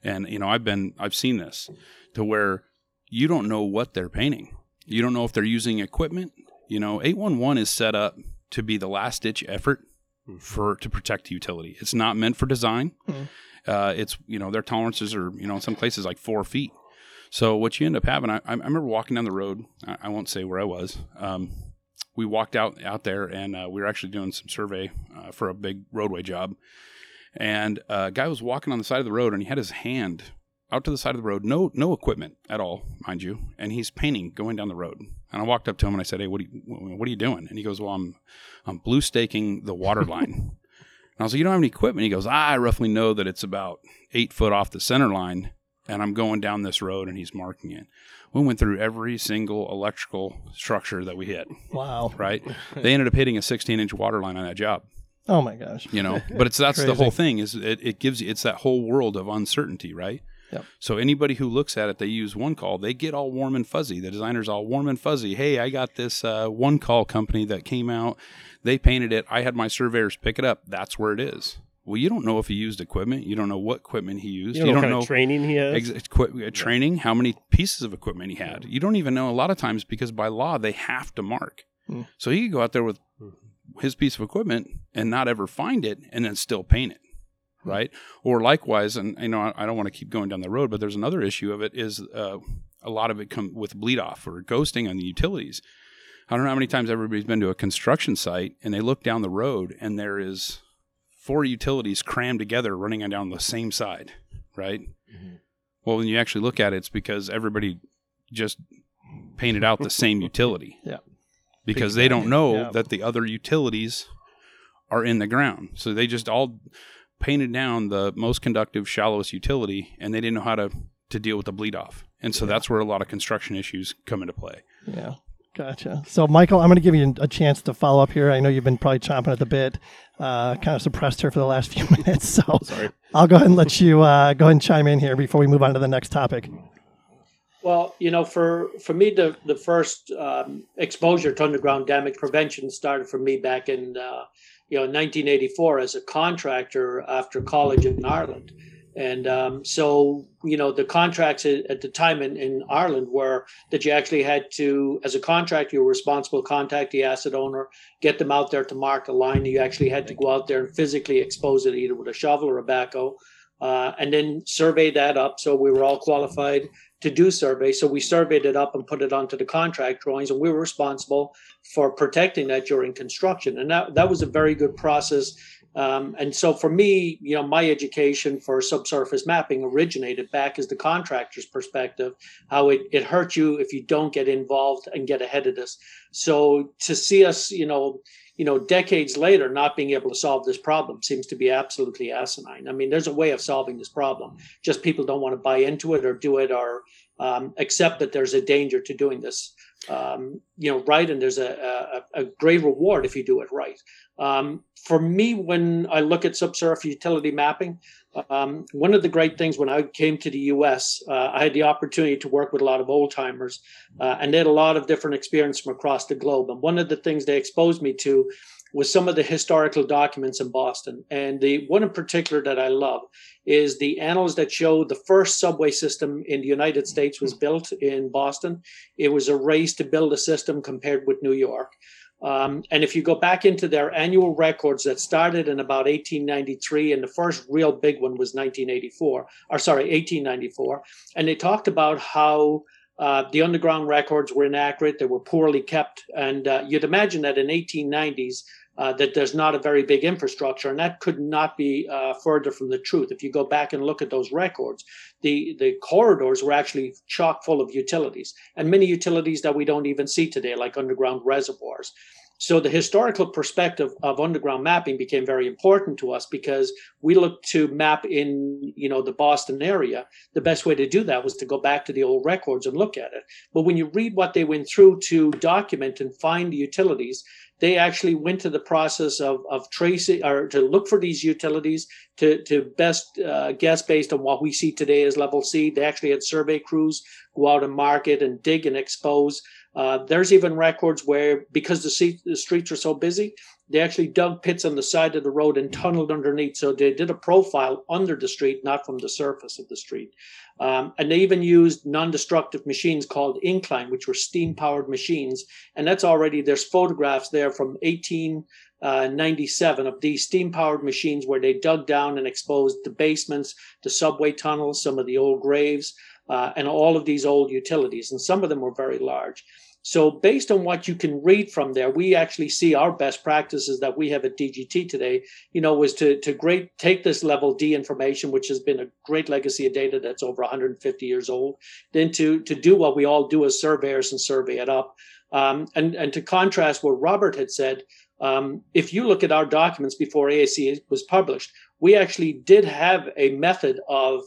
and you know I've been I've seen this to where you don't know what they're painting. You don't know if they're using equipment. You know, eight one one is set up to be the last ditch effort for to protect the utility. It's not meant for design. Uh, it's you know their tolerances are you know in some places like four feet. So what you end up having, I, I remember walking down the road. I, I won't say where I was. Um, we walked out out there, and uh, we were actually doing some survey uh, for a big roadway job. And a guy was walking on the side of the road, and he had his hand out to the side of the road, no no equipment at all, mind you, and he's painting going down the road. And I walked up to him and I said, "Hey, what are you what are you doing?" And he goes, "Well, I'm I'm blue staking the water line." And I was like, "You don't have any equipment?" He goes, "I roughly know that it's about eight foot off the center line, and I'm going down this road, and he's marking it." We went through every single electrical structure that we hit. Wow. Right? they ended up hitting a 16 inch water line on that job. Oh my gosh. You know, but it's that's the whole thing. Is it, it gives you it's that whole world of uncertainty, right? Yep. So anybody who looks at it, they use one call, they get all warm and fuzzy. The designer's all warm and fuzzy. Hey, I got this uh, one call company that came out. They painted it. I had my surveyors pick it up. That's where it is. Well, you don't know if he used equipment. You don't know what equipment he used. You don't know what kind of training he has? ex- equi- uh, training, how many pieces of equipment he had. You don't even know a lot of times because by law they have to mark. Hmm. So he could go out there with his piece of equipment and not ever find it and then still paint it. Right. Or likewise, and you know, I don't want to keep going down the road, but there's another issue of it is uh, a lot of it come with bleed off or ghosting on the utilities. I don't know how many times everybody's been to a construction site and they look down the road and there is four utilities crammed together running on down the same side, right? Well, when you actually look at it, it's because everybody just painted out the same utility. Yeah. Because they don't know Yeah. that the other utilities are in the ground. So they just all painted down the most conductive, shallowest utility and they didn't know how to, to deal with the bleed off. And so that's where a lot of construction issues come into play. Yeah. Gotcha. So, Michael, I'm going to give you a chance to follow up here. I know you've been probably chomping at the bit, uh, kind of suppressed her for the last few minutes. So, Sorry. I'll go ahead and let you uh, go ahead and chime in here before we move on to the next topic. Well, you know, for for me, the the first um, exposure to underground damage prevention started for me back in uh, you know 1984 as a contractor after college in Ireland, and um, so you know the contracts at, the time in, in Ireland were that you actually had to, as a contractor, you were responsible to contact the asset owner, get them out there to mark a line. You actually had to go out there and physically expose it either with a shovel or a backhoe, uh, and then survey that up. So we were all qualified to do survey. So we surveyed it up and put it onto the contract drawings, and we were responsible for protecting that during construction. And that that was a very good process. Um, and so for me, you know, my education for subsurface mapping originated back as the contractor's perspective, how it, it hurts you if you don't get involved and get ahead of this. So to see us, you know, you know, decades later, not being able to solve this problem seems to be absolutely asinine. I mean, there's a way of solving this problem. Just people don't want to buy into it or do it or um, accept that there's a danger to doing this, um, you know, right. And there's a, a, a great reward if you do it right. Um, for me, when I look at subsurface utility mapping, um, one of the great things when I came to the US, uh, I had the opportunity to work with a lot of old timers, uh, and they had a lot of different experience from across the globe. And one of the things they exposed me to was some of the historical documents in Boston. And the one in particular that I love is the annals that show the first subway system in the United States was built in Boston. It was a race to build a system compared with New York. Um, and if you go back into their annual records that started in about 1893, and the first real big one was 1984, or sorry, 1894, and they talked about how uh, the underground records were inaccurate, they were poorly kept, and uh, you'd imagine that in 1890s uh, that there's not a very big infrastructure, and that could not be uh, further from the truth. If you go back and look at those records, the the corridors were actually chock full of utilities, and many utilities that we don't even see today, like underground reservoirs. So the historical perspective of underground mapping became very important to us because we looked to map in, you know, the Boston area. The best way to do that was to go back to the old records and look at it. But when you read what they went through to document and find the utilities, they actually went to the process of, of tracing or to look for these utilities to, to best uh, guess based on what we see today as level C. They actually had survey crews go out and market and dig and expose. Uh, there's even records where, because the, se- the streets are so busy, they actually dug pits on the side of the road and tunneled underneath. So they did a profile under the street, not from the surface of the street. Um, and they even used non-destructive machines called incline, which were steam-powered machines. And that's already there's photographs there from 1897 of these steam-powered machines where they dug down and exposed the basements, the subway tunnels, some of the old graves, uh, and all of these old utilities. And some of them were very large. So, based on what you can read from there, we actually see our best practices that we have at DGT today. You know, was to to great take this level D information, which has been a great legacy of data that's over 150 years old, then to to do what we all do as surveyors and survey it up. Um, and and to contrast what Robert had said, um, if you look at our documents before ASCE was published, we actually did have a method of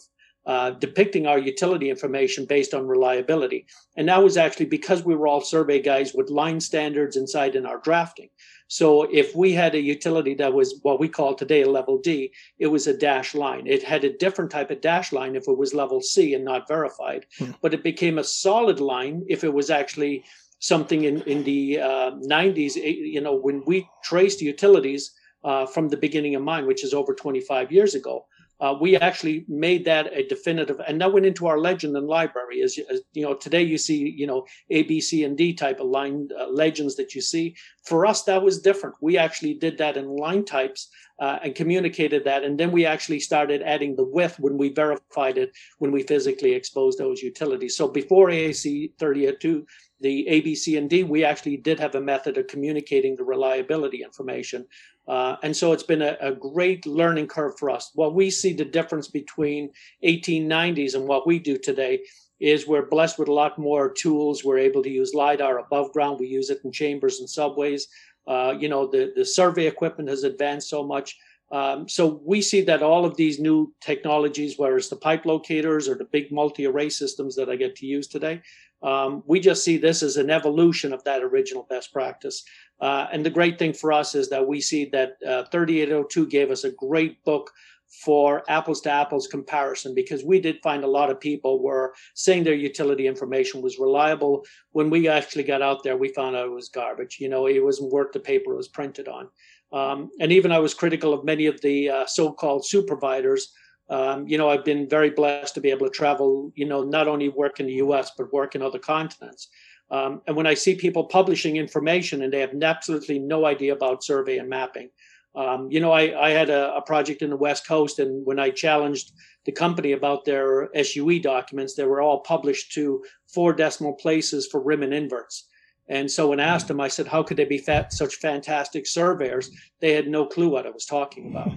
uh, depicting our utility information based on reliability. And that was actually because we were all survey guys with line standards inside in our drafting. So if we had a utility that was what we call today a level D, it was a dash line. It had a different type of dash line if it was level C and not verified, Hmm. but it became a solid line if it was actually something in in the uh, 90s. eh, You know, when we traced utilities uh, from the beginning of mine, which is over 25 years ago. Uh, we actually made that a definitive, and that went into our legend and library. As, as you know, today you see, you know, A, B, C, and D type of line uh, legends that you see. For us, that was different. We actually did that in line types uh, and communicated that, and then we actually started adding the width when we verified it when we physically exposed those utilities. So before ASCE 32, the A, B, C, and D, we actually did have a method of communicating the reliability information. Uh, and so it's been a, a great learning curve for us. What we see the difference between 1890s and what we do today is we're blessed with a lot more tools. We're able to use LIDAR above ground. We use it in chambers and subways. Uh, you know, the, the survey equipment has advanced so much. Um, so we see that all of these new technologies, whether it's the pipe locators or the big multi-array systems that I get to use today, um, we just see this as an evolution of that original best practice. Uh, and the great thing for us is that we see that uh, 3802 gave us a great book for apples to apples comparison because we did find a lot of people were saying their utility information was reliable. When we actually got out there, we found out it was garbage. You know, it wasn't worth the paper it was printed on. Um, and even I was critical of many of the uh, so-called supervisors. Um, you know, I've been very blessed to be able to travel. You know, not only work in the U.S. but work in other continents. Um, and when I see people publishing information and they have absolutely no idea about survey and mapping, um, you know, I, I had a, a, project in the West Coast, and when I challenged the company about their SUE documents, they were all published to four decimal places for rim and inverts. And so when I asked them, I said, how could they be fat, such fantastic surveyors? They had no clue what I was talking about.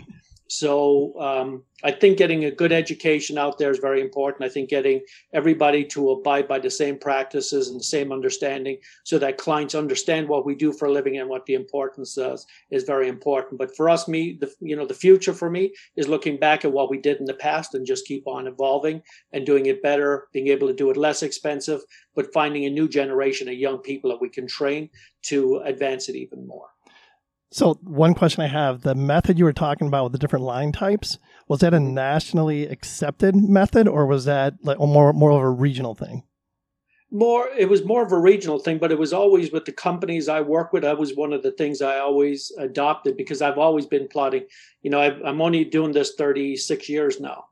So um, I think getting a good education out there is very important. I think getting everybody to abide by the same practices and the same understanding so that clients understand what we do for a living and what the importance is is very important. But for us, me, the, you know, the future for me is looking back at what we did in the past and just keep on evolving and doing it better, being able to do it less expensive, but finding a new generation of young people that we can train to advance it even more. So one question I have: the method you were talking about with the different line types was that a nationally accepted method, or was that like more more of a regional thing? More, it was more of a regional thing, but it was always with the companies I work with. That was one of the things I always adopted because I've always been plotting. You know, I've, I'm only doing this 36 years now,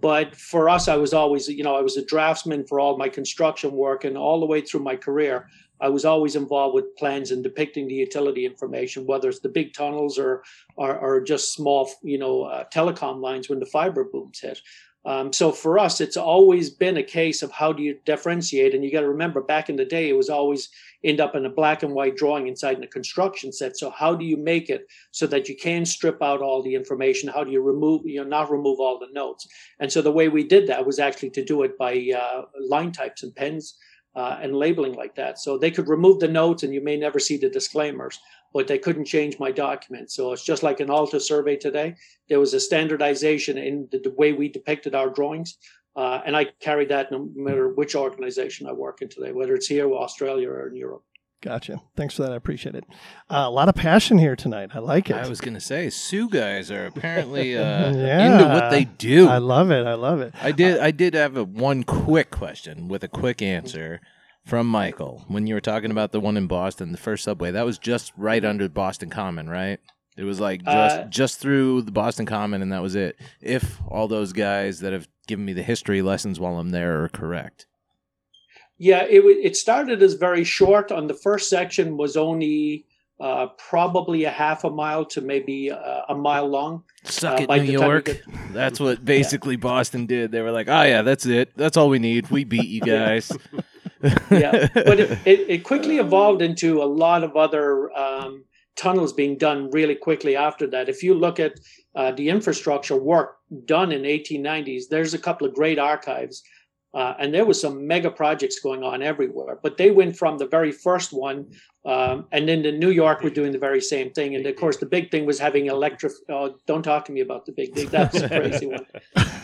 but for us, I was always, you know, I was a draftsman for all my construction work, and all the way through my career, I was always involved with plans and depicting the utility information, whether it's the big tunnels or or, or just small, you know, uh, telecom lines when the fiber booms hit. Um, so for us, it's always been a case of how do you differentiate, and you got to remember back in the day, it was always end up in a black and white drawing inside in a construction set. So how do you make it so that you can strip out all the information? How do you remove, you know, not remove all the notes? And so the way we did that was actually to do it by uh, line types and pens uh, and labeling like that. So they could remove the notes and you may never see the disclaimers, but they couldn't change my document. So it's just like an ALTA survey today. There was a standardization in the, the way we depicted our drawings. Uh, and I carry that no matter which organization I work in today, whether it's here, Australia, or in Europe. Gotcha. Thanks for that. I appreciate it. Uh, a lot of passion here tonight. I like it. I was gonna say, SUE guys are apparently uh, Yeah. into what they do. I love it. I love it. I did. I did have a one quick question with a quick answer from Michael when you were talking about the one in Boston, the first subway. That was just right under Boston Common, right? It was like just Uh, just through the Boston Common, and that was it. If all those guys that have given me the history lessons while I'm there are correct. Yeah, it it started as very short. On the first section was only uh, probably a half a mile to maybe uh, a mile long. Suck Uh, it, New the time you York. get- That's what basically Boston did. They were like, "Oh yeah, that's it. That's all we need. We beat you guys." yeah, but it, it, it quickly evolved into a lot of other um, tunnels being done really quickly after that. If you look at uh, the infrastructure work done in 1890s, there's a couple of great archives, uh, and there was some mega projects going on everywhere. But they went from the very first one, um, and then in New York were doing the very same thing. And of course, the big thing was having electric. Oh, don't talk to me about the big thing. That's a crazy one.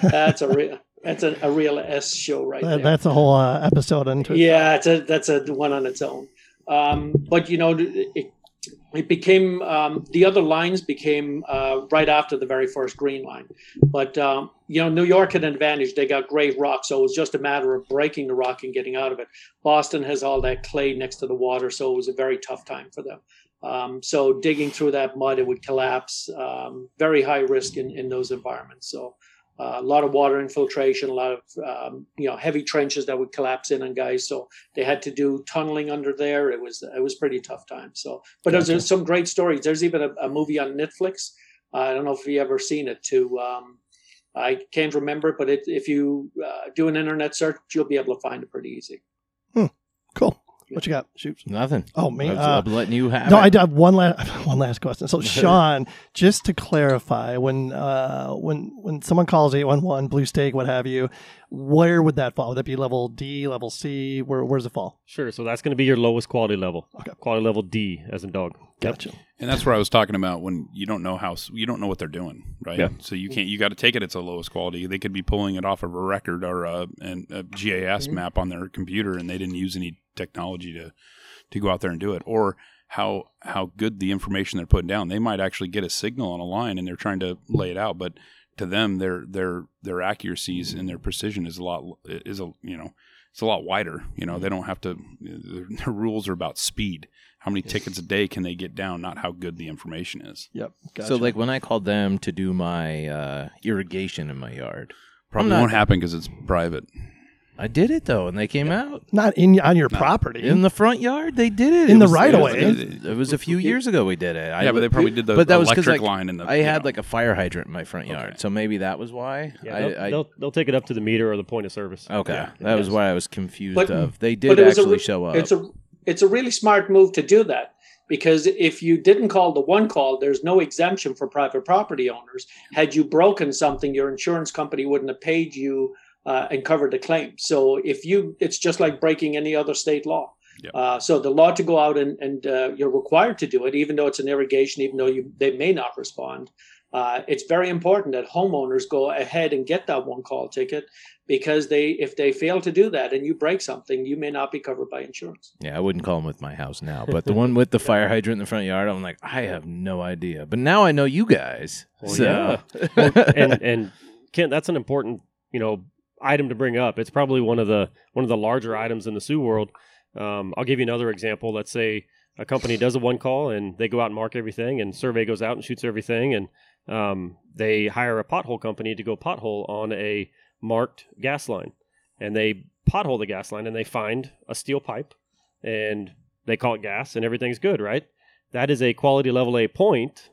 That's a real. That's a, a real S show right That- there. that's a whole uh, episode into it. Yeah, it's a, that's a one on its own. Um, but you know, it, it became um, the other lines became uh, right after the very first green line. But um, you know, New York had an advantage; they got great rock, so it was just a matter of breaking the rock and getting out of it. Boston has all that clay next to the water, so it was a very tough time for them. Um, so digging through that mud, it would collapse. Um, very high risk in, in those environments. So uh, a lot of water infiltration, a lot of um, you know heavy trenches that would collapse in on guys. So they had to do tunneling under there. It was it was pretty tough time. So, but Gotcha. there's some great stories. There's even a, a movie on Netflix. Uh, I don't know if you ever seen it. Too, um, I can't remember, but it, if you uh, do an internet search, you'll be able to find it pretty easy. Cool. What you got? Shoot. Nothing. Oh, man, I was, Uh, I'm letting you have no, it. I do have one last one last question. So, Sean, just to clarify, when uh, when when someone calls eight one one Blue Stake, what have you, where would that fall? Would that be level D, level C? Where where does it fall? Sure. So that's going to be your lowest quality level. Okay. Quality level D, as in dog. Yep. Gotcha. And that's where I was talking about when you don't know how you don't know what they're doing, right? Yeah. So you can't you got to take it at the lowest quality. They could be pulling it off of a record or a, an- a GIS map on their computer, and they didn't use any technology to to go out there and do it, or how how good the information they're putting down. They might actually get a signal on a line, and they're trying to lay it out, but to them, their their their accuracies and their precision is a lot is a you know it's a lot wider. You know, they don't have to. Their, their rules are about speed. How many tickets a day can they get down? Not how good the information is. Yep. Gotcha. So, like when I called them to do my uh, irrigation in my yard, Probably I'm not- won't happen because it's private. I did it though, and they came out not in on your property. in the front yard. They did it In It the was- right it of was- way. It, it was a few years ago we did it. I Yeah, but they probably did the but that was 'cause, electric like, line in the. I you had know. like a fire hydrant in my front yard, Okay. so maybe that was why. Yeah, I, they'll, I, they'll, they'll take it up to the meter or the point of service. okay, Yeah. that was why I was confused. But- of they did it was a actually re- show up. It's a it's a really smart move to do that because if you didn't call the one call, there's no exemption for private property owners. Had you broken something, your insurance company wouldn't have paid you uh, and cover the claim. So if you, it's just like breaking any other state law. Yep. Uh, so the law to go out and, and uh, you're required to do it, even though it's an irrigation, even though you they may not respond. Uh, it's very important that homeowners go ahead and get that one call ticket because they if they fail to do that and you break something, you may not be covered by insurance. Yeah, I wouldn't call them with my house now, but the one with the fire hydrant in the front yard, I'm like, I have no idea. But now I know you guys. Well, so Well, and and Kent, that's an important you know item to bring up. It's probably one of the one of the larger items in the SUE world. Um, I'll give you another example. Let's say a company does a one call and they go out and mark everything, and survey goes out and shoots everything, and um, they hire a pothole company to go pothole on a marked gas line, and they pothole the gas line and they find a steel pipe, and they call it gas, and everything's good, right? That is a quality level A point,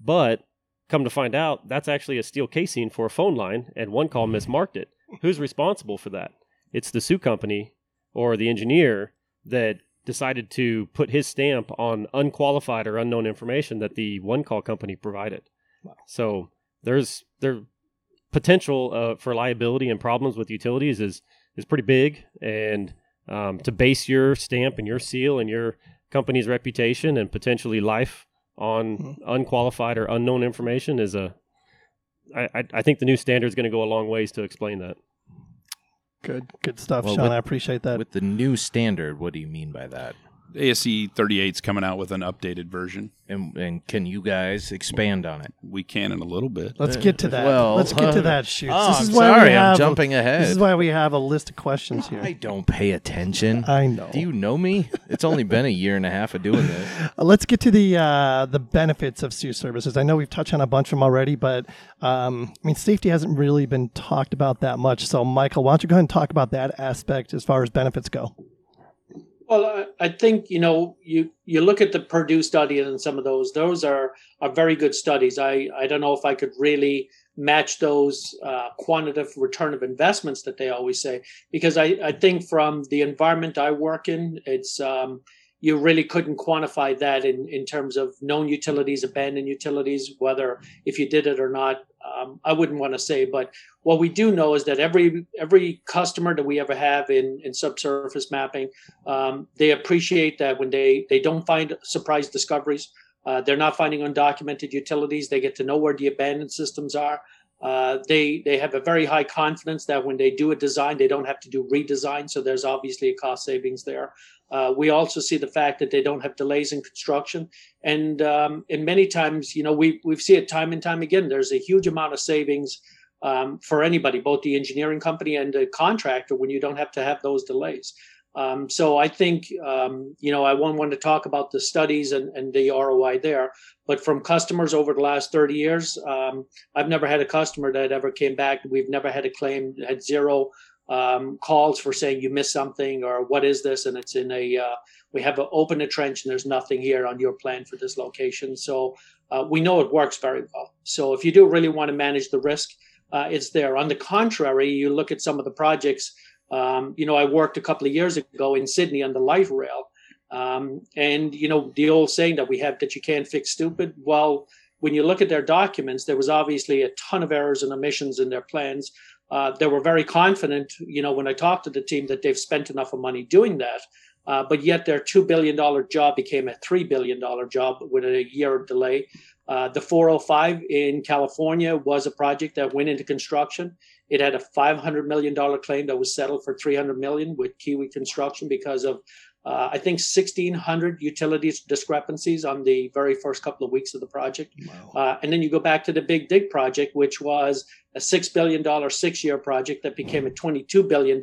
but come to find out that's actually a steel casing for a phone line and one call mismarked it who's responsible for that? It's the SUE company or the engineer that decided to put his stamp on unqualified or unknown information that the one call company provided. So there's there potential uh, for liability and problems with utilities is is pretty big. And um, to base your stamp and your seal and your company's reputation and potentially life on unqualified or unknown information is a I, I- I think the new standard is going to go a long ways to explain that. good, good stuff, Well, Sean. with- I appreciate that. with the new standard, what do you mean by that? ASCE 38's coming out with an updated version. And and can you guys expand on it? We can in a little bit. Let's get to that. well, Let's get to uh, that. Shoot. Oh, this is I'm why sorry, we I'm have jumping ahead. This is why we have a list of questions here. I don't pay attention. I know. Do you know me? It's only been a year and a half of doing this. Uh, let's get to the uh, the benefits of SUE services. I know we've touched on a bunch of them already, but um, I mean, safety hasn't really been talked about that much. So, Michael, why don't you go ahead and talk about that aspect as far as benefits go? Well, I, think you know you you look at the Purdue study and some of those; those are are very good studies. I I don't know if I could really match those uh, quantitative return of investments that they always say because I I think from the environment I work in, it's um, you really couldn't quantify that in in terms of known utilities, abandoned utilities, whether if you did it or not. Um, I wouldn't want to say, but what we do know is that every every customer that we ever have in in subsurface mapping um, they appreciate that when they they don't find surprise discoveries uh, they're not finding undocumented utilities they get to know where the abandoned systems are Uh, they they have a very high confidence that when they do a design, they don't have to do redesign. So there's obviously a cost savings there. Uh, we also see the fact that they don't have delays in construction, and um, and many times, you know, we we see it time and time again. There's a huge amount of savings um, for anybody, both the engineering company and the contractor, when you don't have to have those delays. Um, so I think, um, you know, I won't want to talk about the studies and, and the ROI there, but from customers over the last 30 years, um, I've never had a customer that ever came back. We've never had a claim, had zero um, calls for saying you missed something or what is this? And it's in a, uh, we have a, open a trench and there's nothing here on your plan for this location. So uh, we know it works very well. So if you do really want to manage the risk, uh, it's there. On the contrary, you look at some of the projects. Um, you know, I worked a couple of years ago in Sydney on the light rail, um, and you know the old saying that we have that you can't fix stupid. Well, when you look at their documents, there was obviously a ton of errors and omissions in their plans. Uh, they were very confident, you know, when I talked to the team that they've spent enough of money doing that. Uh, but yet their $2 billion job became a $3 billion job with a year of delay. Uh, the 405 in California was a project that went into construction. It had a $500 million claim that was settled for 300 million with Kiewit Construction because of, uh, I think, 1,600 utilities discrepancies on the very first couple of weeks of the project. Uh, and then you go back to the Big Dig project, which was a $6 billion six-year project that became a $22 billion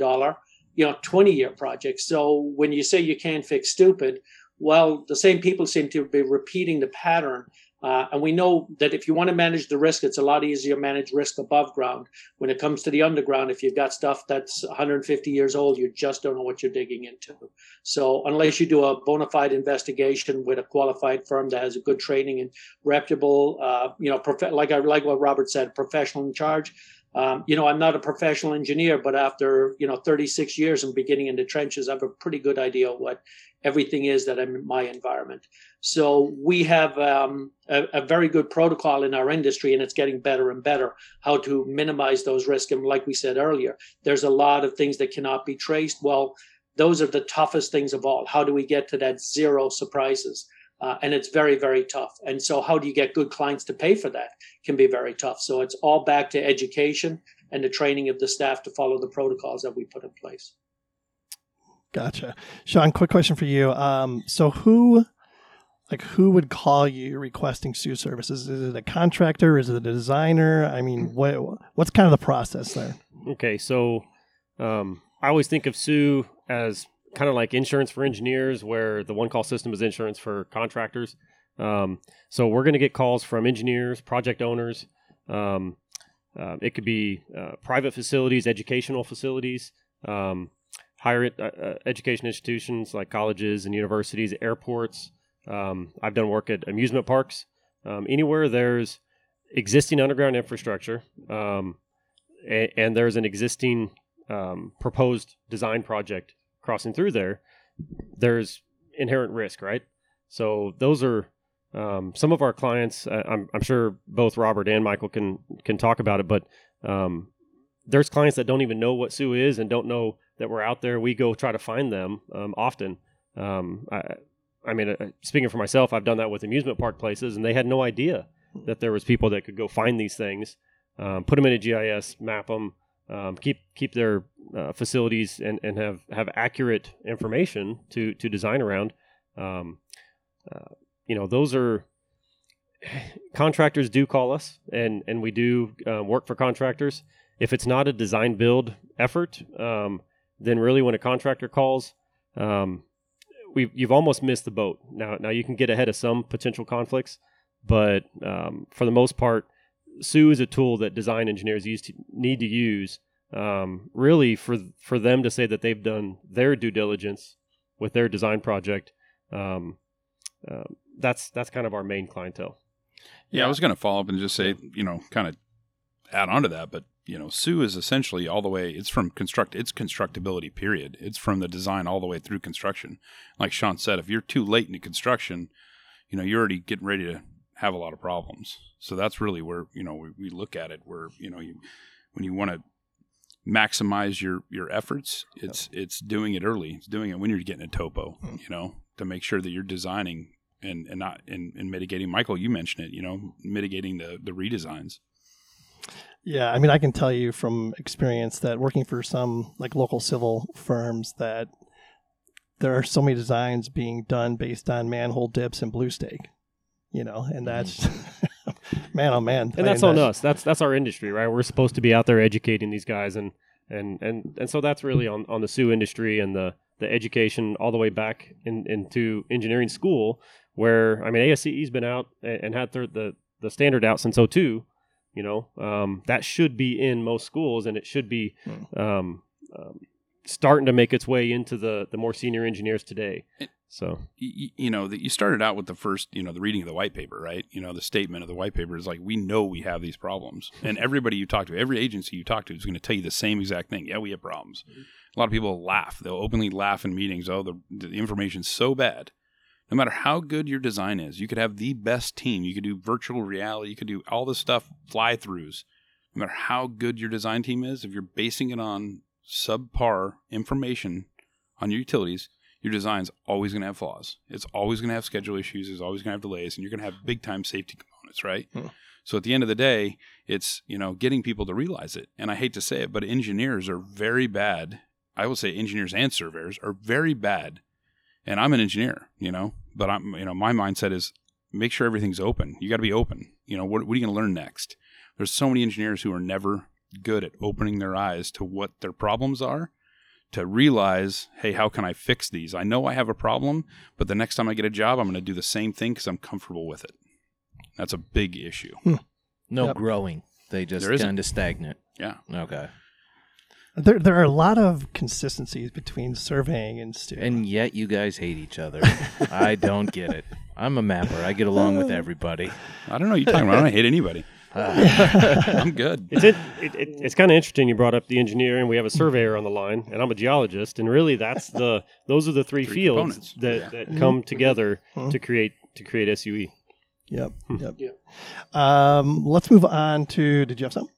you know 20 year project so when you say you can't fix stupid well the same people seem to be repeating the pattern uh, and we know that if you want to manage the risk it's a lot easier to manage risk above ground when it comes to the underground if you've got stuff that's 150 years old you just don't know what you're digging into so unless you do a bona fide investigation with a qualified firm that has a good training and reputable uh, you know prof- like i like what robert said professional in charge um, you know, I'm not a professional engineer, but after you know 36 years and beginning in the trenches, I have a pretty good idea of what everything is that I'm in my environment. So we have um, a, a very good protocol in our industry, and it's getting better and better how to minimize those risks. And like we said earlier, there's a lot of things that cannot be traced. Well, those are the toughest things of all. How do we get to that zero surprises? Uh, and it's very, very tough. And so, how do you get good clients to pay for that? Can be very tough. So, it's all back to education and the training of the staff to follow the protocols that we put in place. Gotcha. Sean, quick question for you. Um, so who like who would call you requesting SUE services? Is it a contractor? Is it a designer? I mean, what what's kind of the process there? Okay, so um, I always think of SUE as kind of like insurance for engineers, where the one call system is insurance for contractors. Um, so we're going to get calls from engineers, project owners. Um, uh, it could be uh, private facilities, educational facilities, um, higher uh, uh, education institutions like colleges and universities, airports. Um, I've done work at amusement parks. Um, anywhere there's existing underground infrastructure um, a- and there's an existing um, proposed design project crossing through there, there's inherent risk, right? So those are um, some of our clients. Uh, I'm, I'm sure both Robert and Michael can can talk about it, but um, there's clients that don't even know what SUE is and don't know that we're out there. We go try to find them often. Um, I, I mean, uh, speaking for myself, I've done that with amusement park places, and they had no idea that there was people that could go find these things, um, put them in a GIS, map them, um, keep keep their uh, facilities and, and have have accurate information to to design around. Um, uh, you know, those are contractors do call us, and and we do uh, work for contractors. If it's not a design build effort, um, then really when a contractor calls, um, we you've almost missed the boat. Now now you can get ahead of some potential conflicts, but um, for the most part, SUE is a tool that design engineers use to, need to use um, really for for them to say that they've done their due diligence with their design project. Um, uh, that's that's kind of our main clientele. Yeah, I was going to follow up and just say, you know, kind of add on to that, but you know, SUE is essentially all the way. It's from construct. It's constructability. Period. It's from the design all the way through construction. Like Sean said, if you're too late into construction, you know, you're already getting ready to have a lot of problems. So that's really where you know we, we look at it. Where you know you when you want to maximize your your efforts, it's it's doing it early. It's doing it when you're getting a topo. Hmm. You know, to make sure that you're designing and and not and, and mitigating. Michael, you mentioned it. You know, mitigating the the redesigns. Yeah, I mean, I can tell you from experience that working for some like local civil firms that there are so many designs being done based on manhole dips and blue stake, you know, and mm-hmm. that's man, oh man, and that's on that- us. That's that's our industry, right? We're supposed to be out there educating these guys, and and and and so that's really on on the SUE industry and the the education all the way back in, into engineering school, where I mean ASCE's been out and, and had their, the the standard out since 02. You know, um, that should be in most schools, and it should be um, um, starting to make its way into the the more senior engineers today. So. You, you know that you started out with the first you know the reading of the white paper right? You know the statement of the white paper is like we know we have these problems. And everybody you talk to every agency you talk to is going to tell you the same exact thing. Yeah we have problems. A lot of people laugh. They'll openly laugh in meetings. Oh the, the information's so bad no matter how good your design is you could have the best team you could do virtual reality you could do all this stuff fly throughs no matter how good your design team is if you're basing it on subpar information on your utilities your design's always going to have flaws. It's always going to have schedule issues. It's always going to have delays, and you're going to have big time safety components, right? Hmm. So at the end of the day, it's you know getting people to realize it. And I hate to say it, but engineers are very bad. I will say engineers and surveyors are very bad. And I'm an engineer, you know, but I'm you know my mindset is make sure everything's open. You got to be open. You know what what are you going to learn next? There's so many engineers who are never good at opening their eyes to what their problems are to realize, hey, how can I fix these? I know I have a problem, but the next time I get a job, I'm going to do the same thing because I'm comfortable with it. That's a big issue. Hmm. No Yep. growing. They just There isn't. kind of stagnant. Yeah. Okay. There, there are a lot of consistencies between surveying and SUE. And yet you guys hate each other. I don't get it. I'm a mapper. I get along with everybody. I don't know what you're talking about. I don't hate anybody. I'm good. It's it, it, it, it's kind of interesting. You brought up the engineer, and we have a surveyor on the line, and I'm a geologist, and really that's the those are the three, Three fields components. that, Yeah. that come together Mhm. to create to create. SUE. Yep. Yep. Yeah. Um, let's move on to. Did you have something?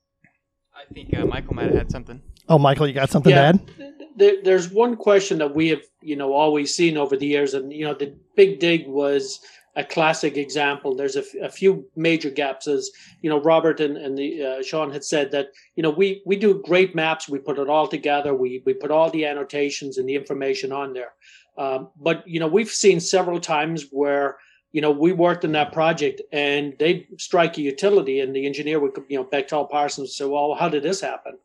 I think uh, Michael might have had something. Oh, Michael, you got something Yeah. to add? there, there's one question that we have, you know, always seen over the years, and you know, the big dig was a classic example. There's a, f- a few major gaps, as you know, Robert and, and the uh, Sean had said that you know we we do great maps. We put it all together. We we put all the annotations and the information on there. Um, but you know, we've seen several times where you know we worked in that project and they strike a utility, and the engineer would you know Bechtel Parsons say, "Well, how did this happen?"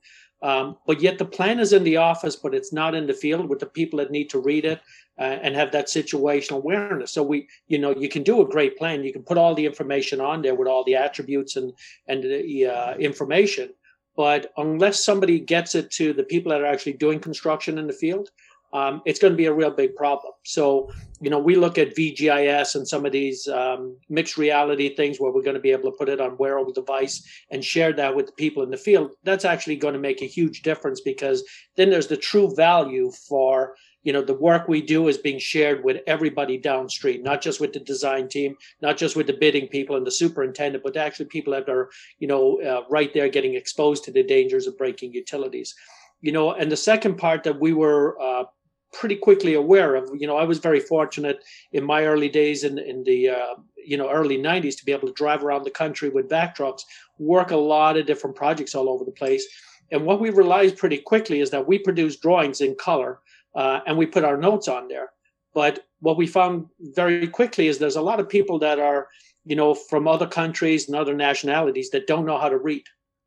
Um, but yet the plan is in the office, but it's not in the field with the people that need to read it uh, and have that situational awareness. So we, you know, you can do a great plan. You can put all the information on there with all the attributes and and the uh, information. But unless somebody gets it to the people that are actually doing construction in the field, um, it's going to be a real big problem. So, you know, we look at VGIS and some of these um, mixed reality things where we're going to be able to put it on wearable device and share that with the people in the field. That's actually going to make a huge difference because then there's the true value for you know the work we do is being shared with everybody downstream not just with the design team not just with the bidding people and the superintendent but actually people that are you know uh, right there getting exposed to the dangers of breaking utilities you know and the second part that we were uh, pretty quickly aware of you know i was very fortunate in my early days in, in the uh, you know early 90s to be able to drive around the country with vac trucks work a lot of different projects all over the place and what we realized pretty quickly is that we produce drawings in color uh, and we put our notes on there. But what we found very quickly is there's a lot of people that are, you know, from other countries and other nationalities that don't know how to read.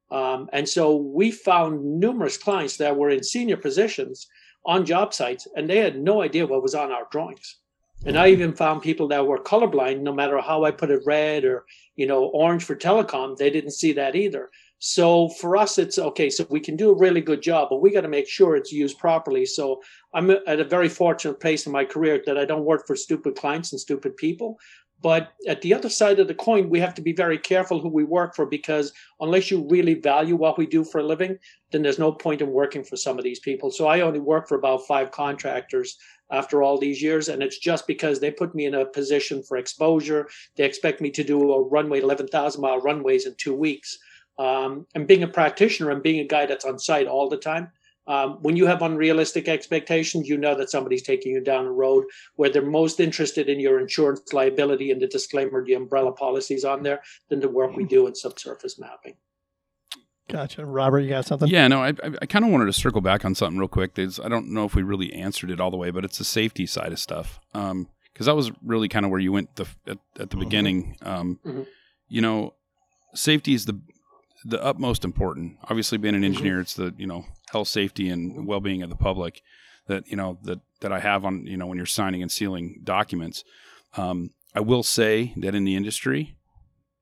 Um, and so we found numerous clients that were in senior positions on job sites and they had no idea what was on our drawings. And I even found people that were colorblind, no matter how I put it red or, you know, orange for telecom, they didn't see that either. So for us, it's okay. So we can do a really good job, but we got to make sure it's used properly. So I'm at a very fortunate place in my career that I don't work for stupid clients and stupid people. But at the other side of the coin, we have to be very careful who we work for because unless you really value what we do for a living, then there's no point in working for some of these people. So I only work for about five contractors after all these years. And it's just because they put me in a position for exposure. They expect me to do a runway, 11,000 mile runways in two weeks. Um, and being a practitioner and being a guy that's on site all the time, um, when you have unrealistic expectations, you know that somebody's taking you down a road where they're most interested in your insurance liability and the disclaimer, the umbrella policies on there, than the work we do in subsurface mapping. Gotcha. Robert, you got something? Yeah, no, I, I, I kind of wanted to circle back on something real quick. There's, I don't know if we really answered it all the way, but it's the safety side of stuff. Um, because that was really kind of where you went the, at, at the beginning. Um, Mhm. you know, safety is the the utmost important. Obviously, being an engineer, it's the you know health, safety, and well being of the public that you know that that I have on you know when you're signing and sealing documents. Um, I will say that in the industry,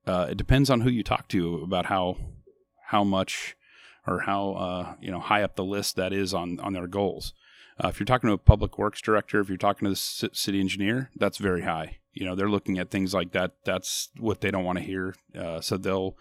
uh, it depends on who you talk to about how how much or how uh, you know high up the list that is on on their goals. Uh, if you're talking to a public works director, if you're talking to the ci- city engineer, that's very high. You know, they're looking at things like that. That's what they don't want to hear. Uh, so they'll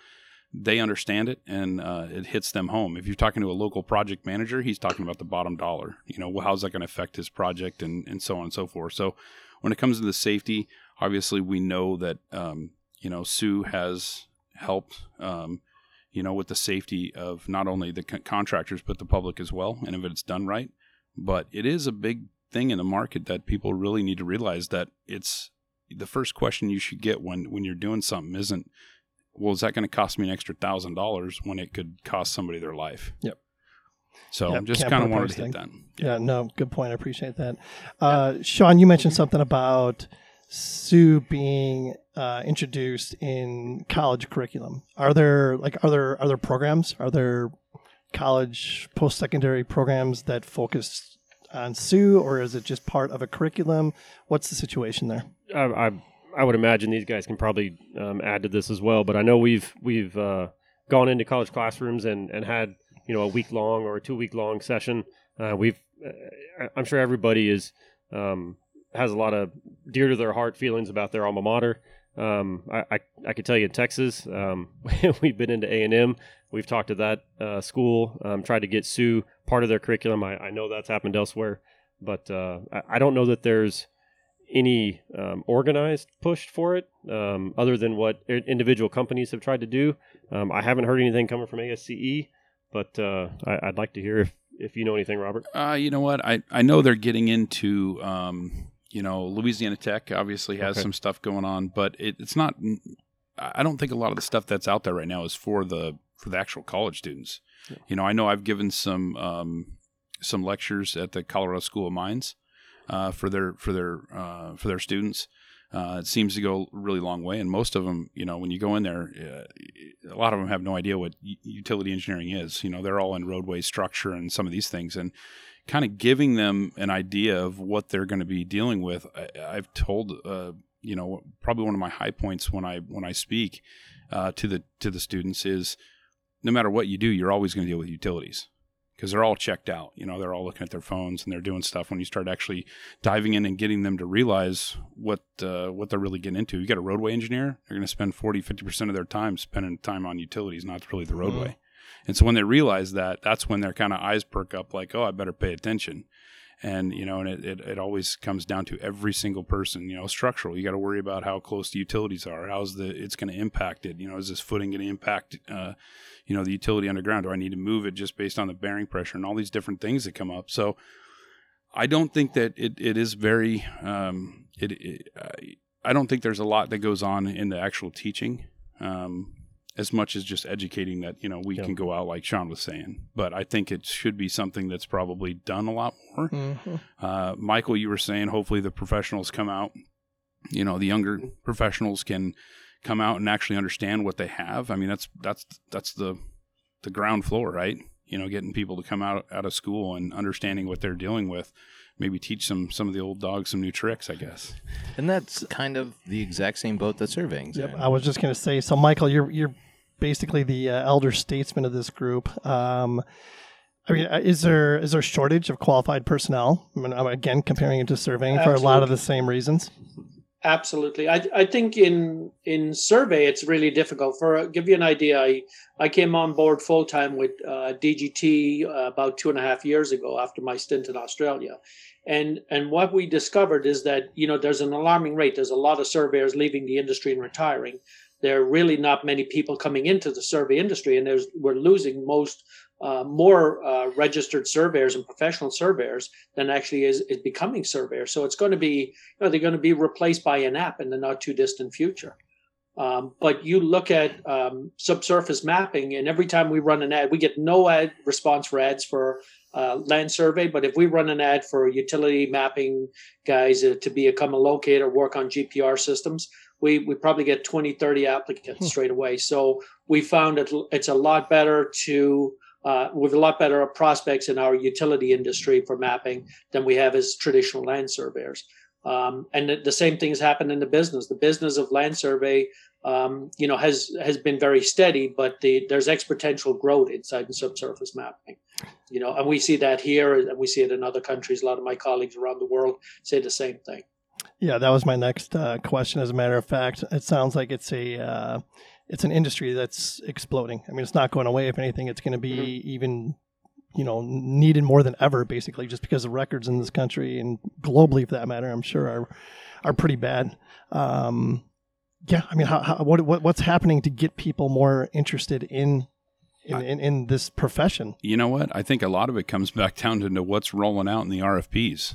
they understand it and uh, it hits them home. If you're talking to a local project manager, he's talking about the bottom dollar. You know, well, how's that going to affect his project and and so on and so forth. So when it comes to the safety, obviously we know that um, you know SUE has helped. Um, you know, with the safety of not only the con- contractors but the public as well, and if it's done right. But it is a big thing in the market that people really need to realize that it's the first question you should get when when you're doing something isn't, well, is that going to cost me an extra thousand dollars when it could cost somebody their life? Yep. So Yep, just kind of put wanted to hit tag. that. Yeah, no, good point. I appreciate that. Uh, Sean, you mentioned something about SUE being uh, introduced in college curriculum. Are there like are there are there programs? Are there college post secondary programs that focus on SUE, or is it just part of a curriculum? What's the situation there? I, I I would imagine these guys can probably um, add to this as well. But I know we've we've uh, gone into college classrooms and, and had you know a week long or a two week long session. Uh, we've uh, I'm sure everybody is um, has a lot of dear to their heart feelings about their alma mater. Um, I, I I could tell you in Texas, um, we've been into A and M. We've talked to that uh, school, um, tried to get SUE part of their curriculum. I, I know that's happened elsewhere, but uh, I, I don't know that there's any um, organized push for it um, other than what individual companies have tried to do. Um, I haven't heard anything coming from ASCE, but uh, I, I'd like to hear if, if you know anything, Robert. Uh, you know what? I, I know they're getting into, um, you know, Louisiana Tech obviously has Okay. some stuff going on, but it, it's not. I don't think a lot of the stuff that's out there right now is for the for the actual college students. You know, I know I've given some um, some lectures at the Colorado School of Mines uh, for their for their uh, for their students. Uh, it seems to go a really long way, and most of them, you know, when you go in there, uh, a lot of them have no idea what utility engineering is. You know, they're all in roadway structure and some of these things, and kind of giving them an idea of what they're going to be dealing with. I, I've told, uh, you know, probably one of my high points when I when I speak uh, to the to the students is, no matter what you do, you're always going to deal with utilities because they're all checked out. You know, they're all looking at their phones and they're doing stuff. When you start actually diving in and getting them to realize what uh, what they're really getting into, you got a roadway engineer, they're going to spend 40, 50 percent of their time spending time on utilities, not really the roadway. And so when they realize that, that's when their kind of eyes perk up, like, oh, I better pay attention. And you know, and it, it, it always comes down to every single person. You know, structural. You got to worry about how close the utilities are. How's the it's going to impact it? You know, is this footing going to impact? Uh, you know, the utility underground. Do I need to move it just based on the bearing pressure and all these different things that come up? So, I don't think that it, it is very. Um, it, it I- I don't think there's a lot that goes on in the actual teaching. Um, as much as just educating that you know we Yeah. can go out like Sean was saying, but I think it should be something that's probably done a lot more. Mm-hmm. Uh, Michael, you were saying hopefully the professionals come out. You know, the younger professionals can come out and actually understand what they have. I mean, that's that's that's the the ground floor, right? You know, getting people to come out out of school and understanding what they're dealing with. Maybe teach some some of the old dogs some new tricks, I guess. And that's kind of the exact same boat that surveying's Yep, in. I was just going to say. So, Michael, you're you're basically the uh, elder statesman of this group. Um, I mean, uh, is there is there a shortage of qualified personnel? I mean, I'm again comparing it to surveying for a lot of the same reasons. Absolutely. I, I think in in survey it's really difficult. For uh, give you an idea, I I came on board full time with uh, DGT uh, about two and a half years ago after my stint in Australia, and and what we discovered is that you know there's an alarming rate. There's a lot of surveyors leaving the industry and retiring. There are really not many people coming into the survey industry, and there's we're losing most uh, more uh, registered surveyors and professional surveyors than actually is, is becoming surveyors. So it's going to be you know, they're going to be replaced by an app in the not too distant future. Um, but you look at um, subsurface mapping, and every time we run an ad, we get no ad response for ads for uh, land survey. But if we run an ad for utility mapping guys uh, to become a locator, work on GPR systems, we, we probably get 20, 30 applicants straight away. So we found it, it's a lot better to, uh, with a lot better prospects in our utility industry for mapping than we have as traditional land surveyors. Um, and the, the same things happen in the business. The business of land survey, um, you know, has has been very steady, but the, there's exponential growth inside the subsurface mapping. You know, and we see that here, and we see it in other countries. A lot of my colleagues around the world say the same thing. Yeah, that was my next uh, question. As a matter of fact, it sounds like it's a uh, it's an industry that's exploding. I mean, it's not going away. If anything, it's going to be even you know needed more than ever, basically, just because the records in this country and globally, for that matter, I'm sure are are pretty bad. Um, yeah, I mean, how, how, what, what what's happening to get people more interested in in, in in this profession? You know what? I think a lot of it comes back down to what's rolling out in the RFPs.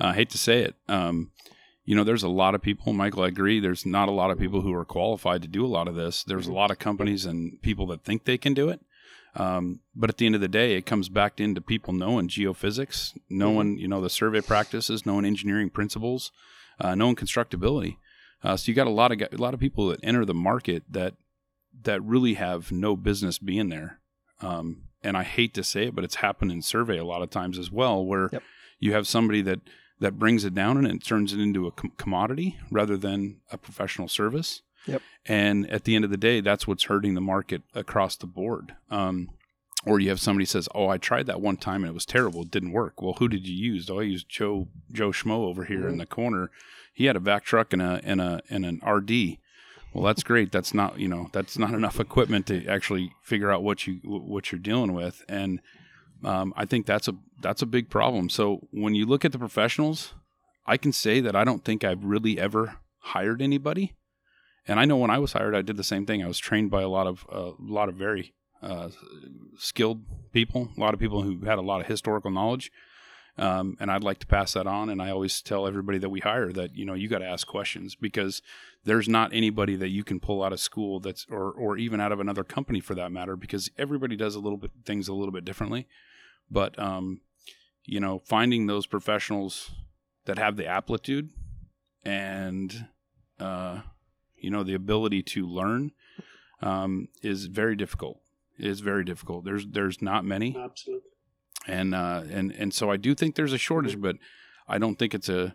Uh, I hate to say it. Um, you know, there's a lot of people, Michael, I agree. There's not a lot of people who are qualified to do a lot of this. There's a lot of companies and people that think they can do it. Um, but at the end of the day, it comes back into people knowing geophysics, knowing, you know, the survey practices, knowing engineering principles, uh, knowing constructability. Uh, so you got a lot of a lot of people that enter the market that that really have no business being there. Um, and I hate to say it, but it's happened in survey a lot of times as well, where Yep. you have somebody that that brings it down and it turns it into a com- commodity rather than a professional service. Yep. And at the end of the day, that's what's hurting the market across the board. Um, or you have somebody says, "Oh, I tried that one time and it was terrible. It didn't work." Well, who did you use? Oh, I used Joe Joe Schmo over here in the corner. He had a vac truck and a and a and an RD. Well, that's great. That's not you know that's not enough equipment to actually figure out what you what you're dealing with, and um, I think that's a that's a big problem. So when you look at the professionals, I can say that I don't think I've really ever hired anybody, and I know when I was hired, I did the same thing. I was trained by a lot of a lot of very uh, skilled people, a lot of people who had a lot of historical knowledge. Um, and I'd like to pass that on. And I always tell everybody that we hire that you know you got to ask questions because there's not anybody that you can pull out of school that's or or even out of another company for that matter because everybody does a little bit things a little bit differently. But um, you know, finding those professionals that have the aptitude and uh, you know the ability to learn um, is very difficult. Is very difficult. There's there's not many Absolutely. and uh, and and so I do think there's a shortage, but I don't think it's a,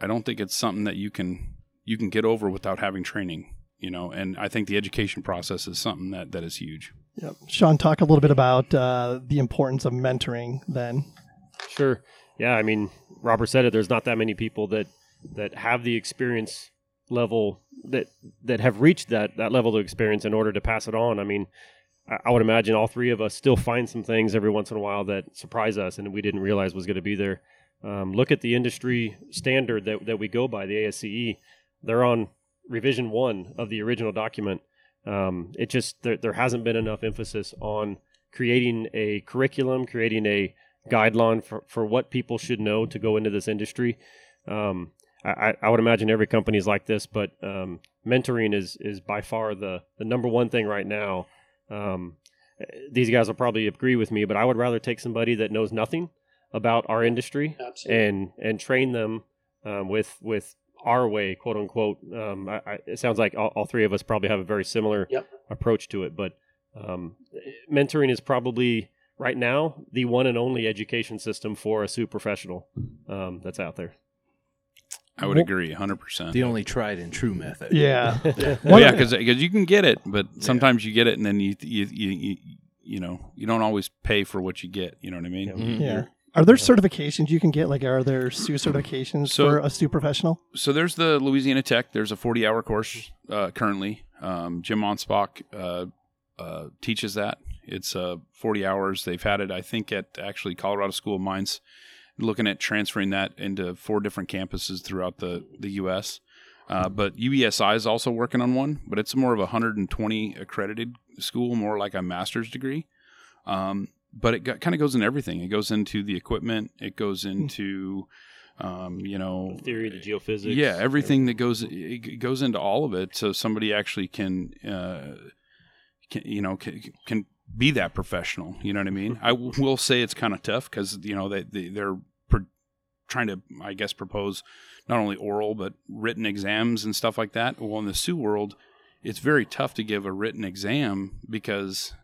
I don't think it's something that you can you can get over without having training, you know. And I think the education process is something that that is huge. Yep. Sean, talk a little bit about uh, the importance of mentoring. Then, Sure. Yeah, I mean, Robert said it. There's not that many people that that have the experience level that that have reached that that level of experience in order to pass it on. I mean, I, would imagine all three of us still find some things every once in a while that surprise us and we didn't realize was going to be there. Um, look at the industry standard that that we go by, the ASCE. They're on revision one of the original document. Um, it just there, there hasn't been enough emphasis on creating a curriculum, creating a guideline for, for what people should know to go into this industry. Um, I, I would imagine every company is like this, but um, mentoring is is by far the the number one thing right now. Um, these guys will probably agree with me, but I would rather take somebody that knows nothing about our industry Absolutely. and and train them um, with with our way, quote unquote. Um, I, I, it sounds like all, all three of us probably have a very similar Yep. approach to it, but um, mentoring is probably right now the one and only education system for a SUE professional um, that's out there. I would Well- agree, hundred percent. The only tried and true method. yeah, Well, One yeah, of- because you can get it, but sometimes you get it and then you you, you you you know you don't always pay for what you get. You know what I mean? Mhm. yeah. Are there certifications you can get? Like, are there SUE certifications So- for a SUE professional? so there's the Louisiana Tech. There's a 40 hour course uh, currently. Um, Jim Anspach uh, uh, teaches that. It's uh, 40 hours. They've had it, I think, at actually Colorado School of Mines, looking at transferring that into four different campuses throughout the, the U.S. Uh, but UESI is also working on one, but it's more of a 120 accredited school, more like a master's degree. Um, but it kind of goes in everything. It goes into the equipment. It goes into um, you know, The theory, the geophysics. yeah, everything that goes it goes into all of it, so somebody actually can, uh, can you know, can, can be that professional. You know what I mean? I w- will say it's kind of tough because you know they, they they're pro- trying to, I guess, propose not only oral but written exams and stuff like that. Well, in the SUE world, it's very tough to give a written exam because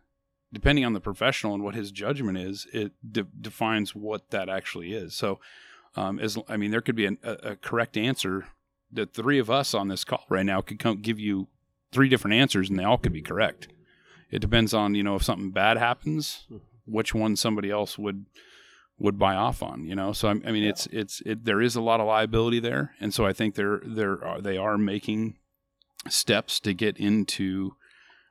depending on the professional and what his judgment is, it de- defines what that actually is. So, um, as I mean, there could be an, a, a correct answer. The three of us on this call right now could come, give you three different answers, and they all could be correct. It depends on you know if something bad happens, which one somebody else would would buy off on. You know, so I, I mean, it's it's it, there is a lot of liability there, and so I think they're they're are, they are making steps to get into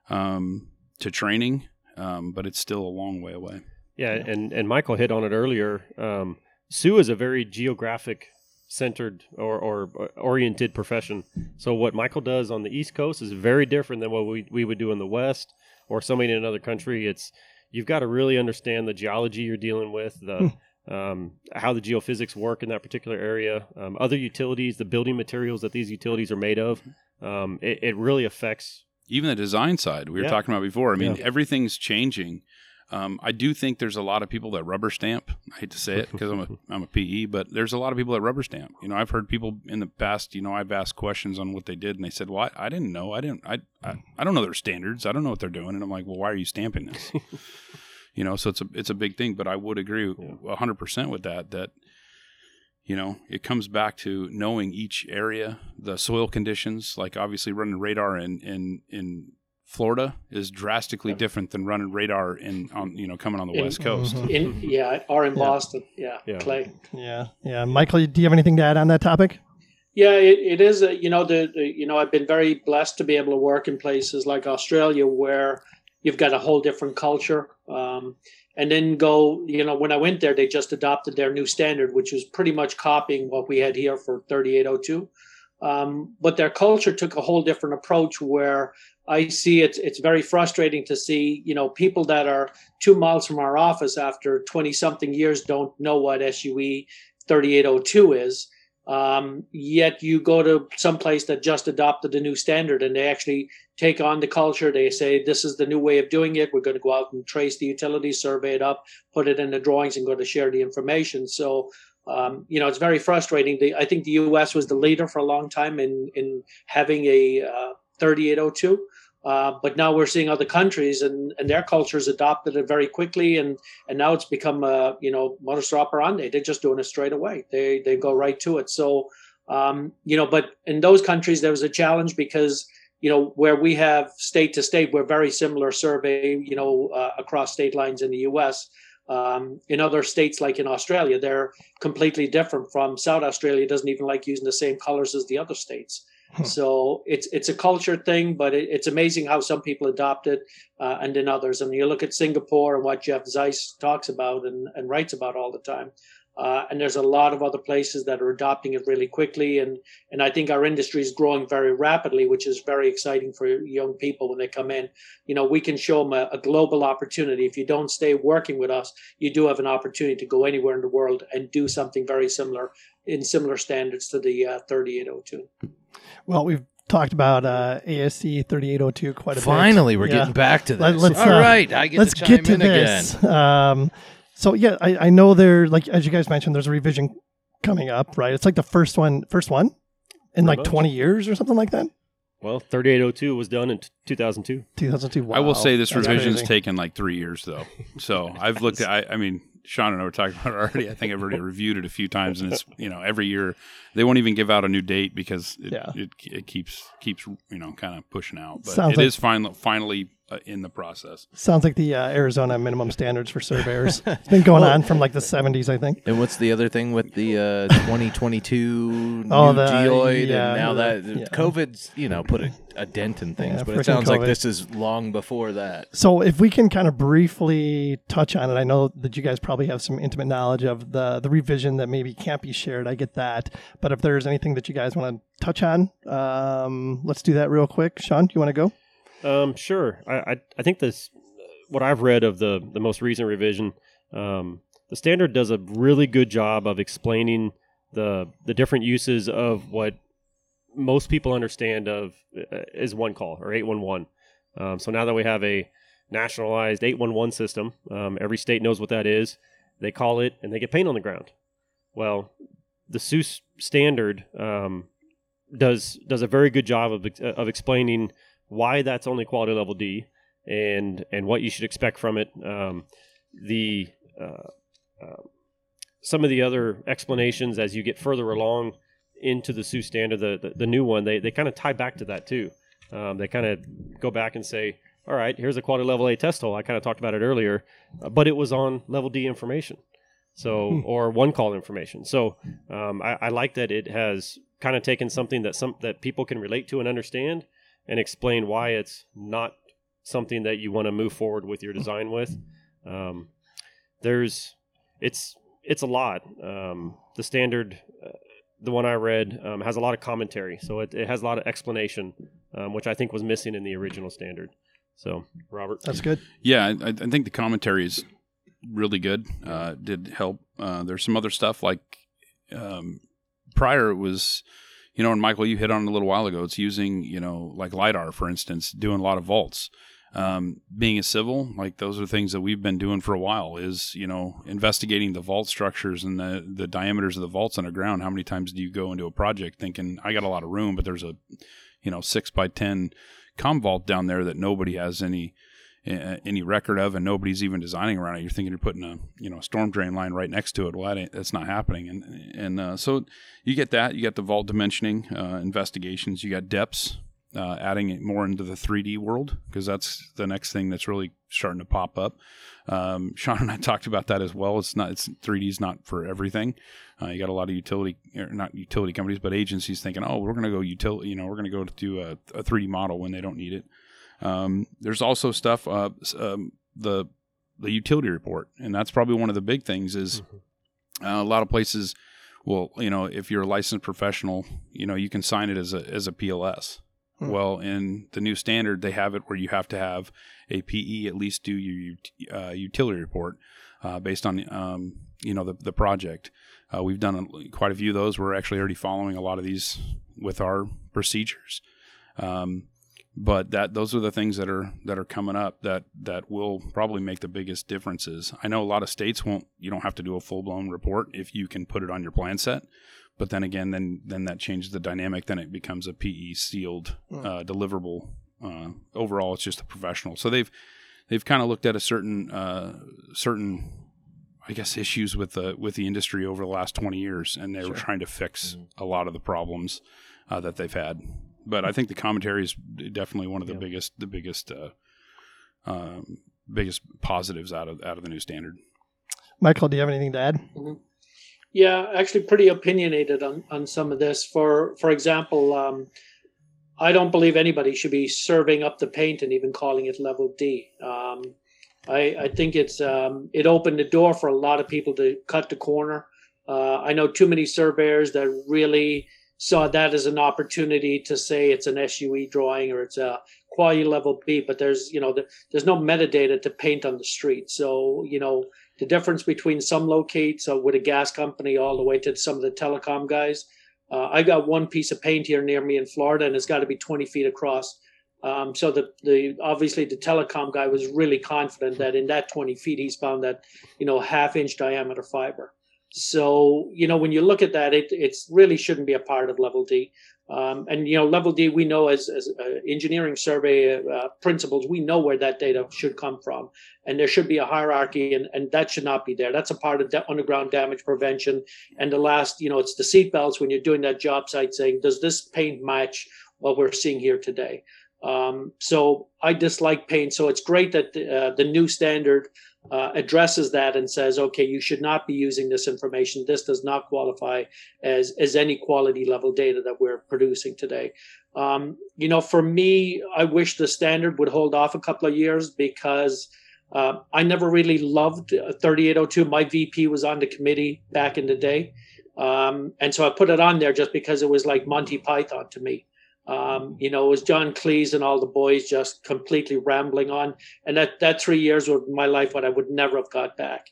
um, to training, um, but it's still a long way away. Yeah, and and Michael hit on it earlier. Um, SUE is a very geographic centered or, or oriented profession. So what Michael does on the East Coast is very different than what we, we would do in the West or somebody in another country. It's you've got to really understand the geology you're dealing with, the um, how the geophysics work in that particular area, um, other utilities, the building materials that these utilities are made of. Um, it, it really affects. Even the design side we were Yeah. talking about before. I mean, Yeah. everything's changing. Um, I do think there's a lot of people that rubber stamp. I hate to say it because I'm a I'm a PE, but there's a lot of people that rubber stamp. You know, I've heard people in the past. You know, I've asked questions on what they did, and they said, "Well, I, I didn't know. I didn't. I, I I don't know their standards. I don't know what they're doing." And I'm like, "Well, why are you stamping this?" you know, so it's a it's a big thing. But I would agree 100 percent with that. That you know, it comes back to knowing each area, the soil conditions. Like obviously, running radar in in in Florida is drastically different than running radar in on you know coming on the In- west coast. In yeah, or in Boston, yeah, Yeah. Clay. Yeah, yeah. Michael, do you have anything to add on that topic? Yeah, it, it is. A, you know, the, the you know I've been very blessed to be able to work in places like Australia where you've got a whole different culture. Um, and then go, you know, when I went there, they just adopted their new standard, which was pretty much copying what we had here for 3802. Um, but their culture took a whole different approach where I see it's it's very frustrating to see, you know, people that are two miles from our office after 20 something years don't know what SUE 3802 is. Um, yet you go to some place that just adopted a new standard and they actually take on the culture. They say, this is the new way of doing it. We're going to go out and trace the utilities, survey it up, put it in the drawings, and go to share the information. So, um, you know, it's very frustrating. The, I think the U.S. was the leader for a long time in in having a uh, 3802. Uh, but now we're seeing other countries and, and their cultures adopted it very quickly and and now it's become a you know modus operandi. They're just doing it straight away. They they go right to it. So um, you know but in those countries there was a challenge because you know where we have state to state we're very similar survey you know uh, across state lines in the us um, in other states like in australia they're completely different from south australia doesn't even like using the same colors as the other states so it's it's a culture thing, but it, it's amazing how some people adopt it uh, and then others. Mean, you look at Singapore and what Jeff Zeiss talks about and, and writes about all the time. Uh, and there's a lot of other places that are adopting it really quickly, and and I think our industry is growing very rapidly, which is very exciting for young people when they come in. You know, we can show them a, a global opportunity. If you don't stay working with us, you do have an opportunity to go anywhere in the world and do something very similar in similar standards to the uh, 3802. Well, we've talked about uh, ASCE 3802 quite a bit. Finally, we're Yeah. getting back to Let- this. let's, All uh, right, I get Let's to chime get to in this. again. Um, so yeah, I, I know there, like as you guys mentioned, there's a revision coming up, right? It's like the first one, first one in Pretty like much. 20 years or something like that. Well, 3802 was done in t- 2002. 2002. I will say this that's revision's crazy. taken like three years though. So I've looked at. I, I mean, Sean and I were talking about it already. I think I've already reviewed it a few times, and it's you know every year they won't even give out a new date because it Yeah. it, it keeps keeps you know kind of pushing out. But Sounds it like- is finally finally uh, in the process. Sounds like the uh, Arizona minimum standards for surveyors. it's been going on from like the 70s, I think. And what's the other thing with the uh, 2022 Oh, new the- geoid? yeah, and now the- that yeah. COVID's, you know, put a, a dent in things. Yeah, but it sounds like this is long before that. So if we can kind of briefly touch on it, I know that you guys probably have some intimate knowledge of the the revision that maybe can't be shared. I get that, but if there's anything that you guys want to touch on, um, let's do that real quick. Sean, do you want to go? Um, sure. I, I I think this what I've read of the the most recent revision, um, the standard does a really good job of explaining the the different uses of what most people understand of uh, is one call or 811. Um, so now that we have a nationalized 811 system, um, every state knows what that is. They call it and they get paint on the ground. Well, the SUS standard um, does does a very good job of of explaining why that's only quality level D and and what you should expect from it. Um, the uh, uh, some of the other explanations as you get further along into the SUS standard, the the, the new one, they they kind of tie back to that too. Um, they kind of go back and say, all right, here's a quality level A test hole. I kind of talked about it earlier, uh, but it was on level D information. So, or one call information. So, um, I, I like that it has kind of taken something that some that people can relate to and understand, and explain why it's not something that you want to move forward with your design with. Um, there's, it's it's a lot. Um, the standard, uh, the one I read, um, has a lot of commentary, so it, it has a lot of explanation, um, which I think was missing in the original standard. So, Robert, That's good. Yeah, I, I think the commentary is really good. Uh, did help. Uh, there's some other stuff like um, prior it was, you know, and Michael, you hit on it a little while ago. It's using, you know, like lidar, for instance, doing a lot of vaults. Um, being a civil, like those are things that we've been doing for a while. Is you know investigating the vault structures and the the diameters of the vaults underground. How many times do you go into a project thinking I got a lot of room, but there's a, you know, six by ten com vault down there that nobody has any any record of, and nobody's even designing around it. You're thinking you're putting a you know a storm drain line right next to it. Well, that that's not happening, and and uh, so you get that. You get the vault dimensioning uh, investigations. You got depths, uh, adding it more into the 3D world because that's the next thing that's really starting to pop up. Um, Sean and I talked about that as well. It's not it's 3D is not for everything. Uh, you got a lot of utility, not utility companies, but agencies thinking, oh, we're going to go utility, you know, we're going to go do a, a 3D model when they don't need it. Um, there's also stuff, uh, um, the the utility report, and that's probably one of the big things. Is uh, a lot of places, well, you know, if you're a licensed professional, you know, you can sign it as a as a PLS. Hmm. Well, in the new standard, they have it where you have to have a PE at least do your uh, utility report uh, based on um, you know the the project. Uh, we've done a, quite a few of those. We're actually already following a lot of these with our procedures. Um, but that those are the things that are that are coming up that that will probably make the biggest differences. I know a lot of states won't. You don't have to do a full blown report if you can put it on your plan set. But then again, then then that changes the dynamic. Then it becomes a PE sealed uh, deliverable. Uh, overall, it's just a professional. So they've they've kind of looked at a certain uh, certain I guess issues with the with the industry over the last twenty years, and they were trying to fix a lot of the problems uh, that they've had. But I think the commentary is definitely one of the Yeah. biggest the biggest uh, um, biggest positives out of out of the new standard. Michael, do you have anything to add? Yeah, actually, pretty opinionated on, on some of this. For for example, um, I don't believe anybody should be serving up the paint and even calling it level D. Um, I, I think it's um, it opened the door for a lot of people to cut the corner. Uh, I know too many surveyors that really saw that as an opportunity to say it's an SUE drawing or it's a quality level B, but there's you know the, there's no metadata to paint on the street. So you know the difference between some locates uh, with a gas company all the way to some of the telecom guys. Uh, I got one piece of paint here near me in Florida, and it's got to be 20 feet across. Um, so the the obviously the telecom guy was really confident that in that 20 feet he's found that you know half inch diameter fiber. So you know when you look at that, it it's really shouldn't be a part of level D. Um, and you know level D we know as as uh, engineering survey uh, principles we know where that data should come from, and there should be a hierarchy, and and that should not be there. That's a part of da- underground damage prevention. And the last you know it's the seatbelts when you're doing that job site saying does this paint match what we're seeing here today. Um, so I dislike paint. So it's great that uh, the new standard uh, addresses that and says, okay, you should not be using this information. This does not qualify as as any quality level data that we're producing today. Um, you know, for me, I wish the standard would hold off a couple of years because uh, I never really loved uh, 3802. My VP was on the committee back in the day. Um, and so I put it on there just because it was like Monty Python to me. Um, you know, it was John Cleese and all the boys just completely rambling on, and that that three years of my life, what I would never have got back.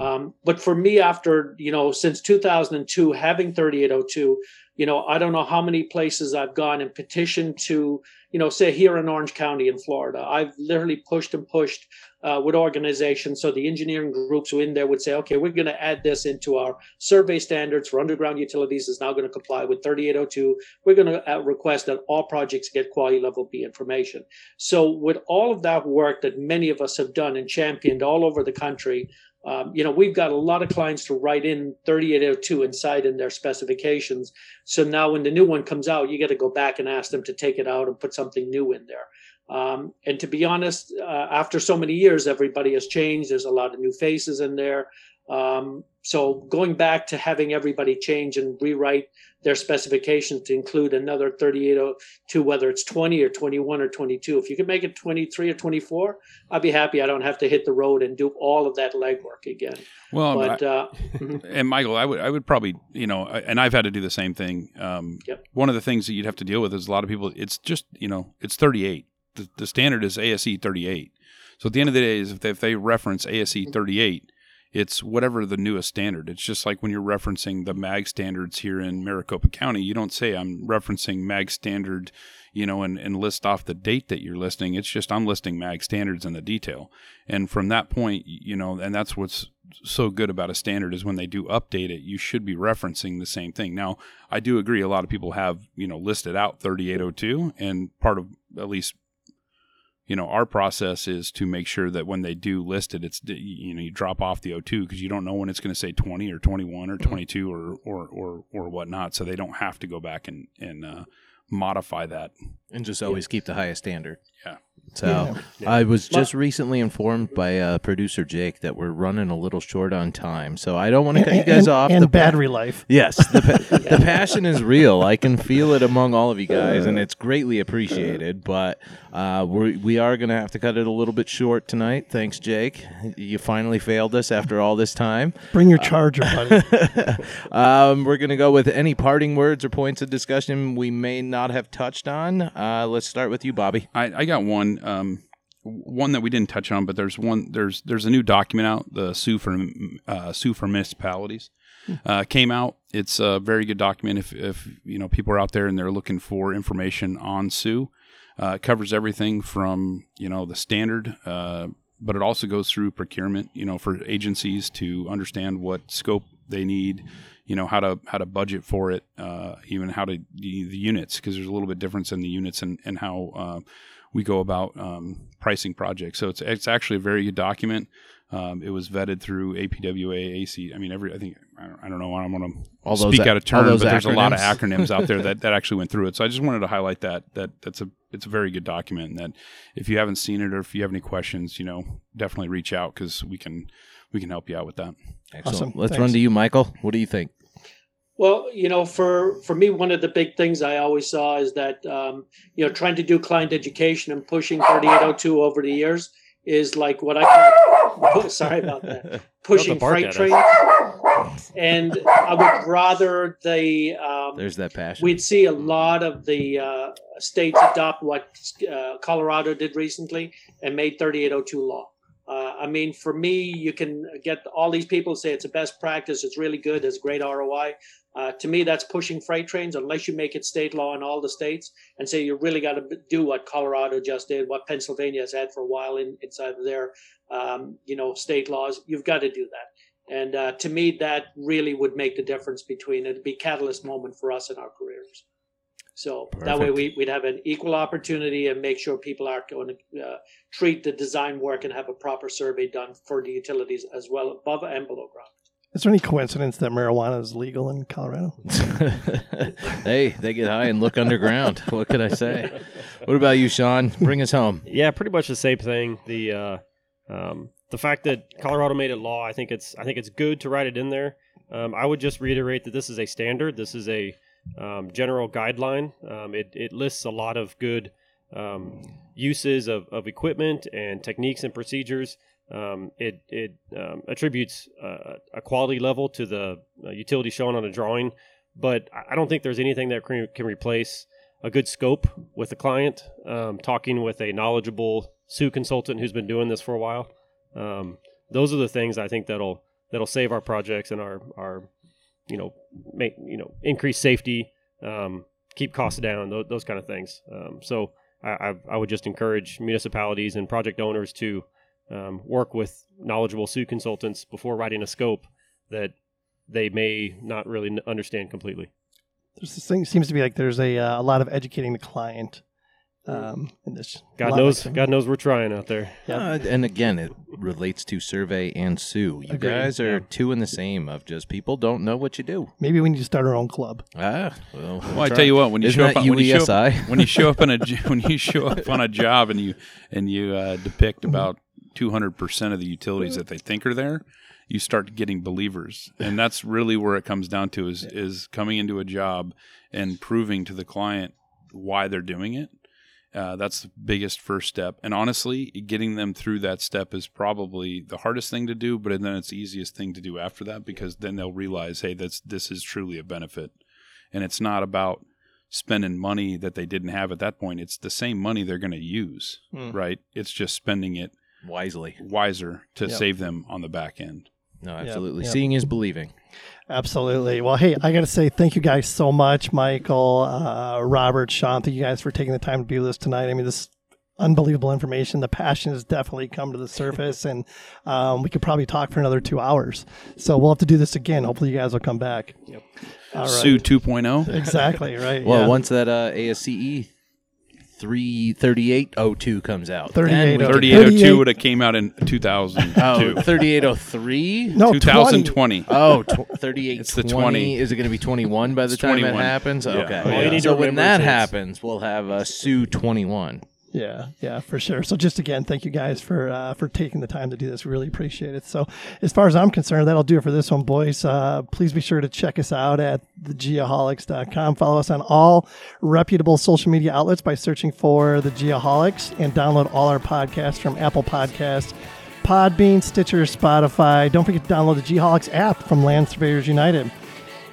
Um, but for me, after you know, since 2002, having 3802, you know, I don't know how many places I've gone and petitioned to, you know, say here in Orange County in Florida, I've literally pushed and pushed uh, with organizations. So the engineering groups who in there would say, okay, we're going to add this into our survey standards for underground utilities is now going to comply with 3802. We're going to uh, request that all projects get quality level B information. So with all of that work that many of us have done and championed all over the country, um, you know, we've got a lot of clients to write in 3802 inside in their specifications. So now when the new one comes out, you got to go back and ask them to take it out and put something new in there. Um, and to be honest, uh, after so many years, everybody has changed. There's a lot of new faces in there. Um, so going back to having everybody change and rewrite their specifications to include another 3802, whether it's 20 or 21 or 22. If you can make it 23 or 24, I'd be happy. I don't have to hit the road and do all of that legwork again. Well, But I- uh, and Michael, I would I would probably you know, and I've had to do the same thing. Um, Yep. One of the things that you'd have to deal with is a lot of people. It's just you know, it's 38. The, the standard is ASCE 38. So at the end of the day, is if they, if they reference ASCE 38, it's whatever the newest standard. It's just like when you're referencing the MAG standards here in Maricopa County, you don't say I'm referencing MAG standard, you know, and, and list off the date that you're listing. It's just I'm listing MAG standards in the detail. And from that point, you know, and that's what's so good about a standard is when they do update it, you should be referencing the same thing. Now, I do agree a lot of people have, you know, listed out 3802 and part of at least you know our process is to make sure that when they do list it it's you know you drop off the O2 because you don't know when it's going to say 20 or 21 or 22 or or or or whatnot so they don't have to go back and and uh, modify that and just always keep the highest standard. Yeah. So I was just recently informed by uh, producer Jake that we're running a little short on time. So I don't want to cut you guys and, off. and The pa- battery life. Yes, the, pa- the passion is real. I can feel it among all of you guys, and it's greatly appreciated. But uh, we're, we are going to have to cut it a little bit short tonight. Thanks, Jake. You finally failed us after all this time. Bring your charger, buddy. um, we're going to go with any parting words or points of discussion we may not have touched on. Uh, let's start with you, Bobby. I, I got one um, one that we didn't touch on but there's one there's there's a new document out the SUE for uh, SUE for municipalities uh, came out. It's a very good document if if you know people are out there and they're looking for information on SUE. Uh, it covers everything from you know the standard uh, but it also goes through procurement you know for agencies to understand what scope they need you know how to how to budget for it uh, even how to the, the units because there's a little bit difference in the units and and how uh, we go about um, pricing projects so it's it's actually a very good document um, it was vetted through APWA, AC. I mean, every I think I don't, I don't know. I don't want to those speak a- out of turn, those but there's a lot of acronyms. acronyms out there that, that actually went through it. So I just wanted to highlight that that that's a it's a very good document. And that if you haven't seen it or if you have any questions, you know, definitely reach out because we can we can help you out with that. Excellent. Awesome. Let's Thanks. run to you, Michael. What do you think? Well, you know, for for me, one of the big things I always saw is that um, you know trying to do client education and pushing 3802 over the years is like what I call sorry about that pushing freight trains, and I would rather they um, There's that passion. we'd see a lot of the uh, states adopt what uh, Colorado did recently and made 3802 law. Uh, I mean, for me, you can get all these people say it's a best practice, it's really good, it's great ROI. Uh, to me, that's pushing freight trains unless you make it state law in all the states and say you really got to do what Colorado just did, what Pennsylvania has had for a while in, inside of their, um, you know, state laws. You've got to do that. And uh, to me, that really would make the difference between it'd be catalyst moment for us in our careers. So that way we, we'd have an equal opportunity and make sure people are going to uh, treat the design work and have a proper survey done for the utilities as well above and below ground. Is there any coincidence that marijuana is legal in Colorado? hey, they get high and look underground. What could I say? What about you, Sean? Bring us home. Yeah, pretty much the same thing. The uh, um, the fact that Colorado made it law, I think it's I think it's good to write it in there. Um, I would just reiterate that this is a standard. This is a um, general guideline. Um, it it lists a lot of good um, uses of, of equipment and techniques and procedures. Um, it it um, attributes uh, a quality level to the uh, utility shown on a drawing, but I- don't think there's anything that can, can replace a good scope with a client, um, talking with a knowledgeable SUE consultant who's been doing this for a while. Um, those are the things I think that'll that'll save our projects and our our you know make you know increase safety, um, keep costs down, those, those kind of things. Um, so I, I, I would just encourage municipalities and project owners to um, work with knowledgeable SUE consultants before writing a scope that they may not really n- understand completely. There's this thing seems to be like there's a uh, a lot of educating the client. Um, in this, God knows, God knows we're trying out there. Yep. Uh, and again, it relates to survey and SUE. You Agreed, guys are yeah. two in the same of just people don't know what you do. Maybe we need to start our own club. Ah, well, Well, I tell you what, when you Isn't show up on, when you show up, when you show up on a j- when you show up on a job and you and you uh, depict about two hundred percent of the utilities that they think are there, you start getting believers, and that's really where it comes down to is is coming into a job and proving to the client why they're doing it. Uh, that's the biggest first step, and honestly, getting them through that step is probably the hardest thing to do. But then it's the easiest thing to do after that because then they'll realize, hey, that's this is truly a benefit, and it's not about spending money that they didn't have at that point. It's the same money they're going to use, Mm. right? It's just spending it wisely. wiser to Yep. save them on the back end. No, absolutely. yep. Seeing is believing. Absolutely. Well, hey, I got to say thank you guys so much, Michael, uh, Robert, Sean. Thank you guys for taking the time to do this tonight. I mean, this unbelievable information. The passion has definitely come to the surface, and um, we could probably talk for another two hours. So we'll have to do this again. Hopefully, you guys will come back. Yep. All right. SUE 2.0. Exactly. Right. Well, yeah. once that uh, ASCE 33802 comes out, then we 3802. can- 3802 38. would have came out in 2002. Oh, 3803? no 20. 2020. Oh, tw- 3820. It's the 20. Is it going to be 21 by the It's time 21. that happens? Yeah. Okay. All you need so when remember that is it's- happens, we'll have uh, SUE 21. Yeah, yeah, for sure. So just again, thank you guys for uh, for taking the time to do this. Really appreciate it. So as far as I'm concerned, that'll do it for this one, boys. Uh, please be sure to check us out at thegeoholics.com. Follow us on all reputable social media outlets by searching for the Geoholics and download all our podcasts from Apple Podcasts, Podbean, Stitcher, Spotify. Don't forget to download the Geoholics app from Land Surveyors United.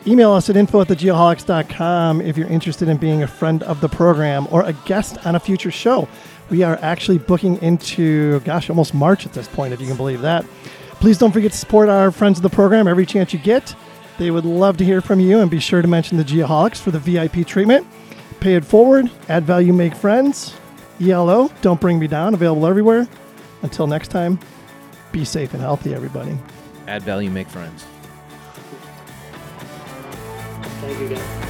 Email us at info at thegeoholics.com if you're interested in being a friend of the program or a guest on a future show. We are actually booking into, gosh, almost March at this point, if you can believe that. Please don't forget to support our friends of the program every chance you get. They would love to hear from you and be sure to mention the Geoholics for the VIP treatment. Pay it forward, add value, make friends. ELO, don't bring me down, available everywhere. Until next time, be safe and healthy, everybody. Add value, make friends. Bring me down.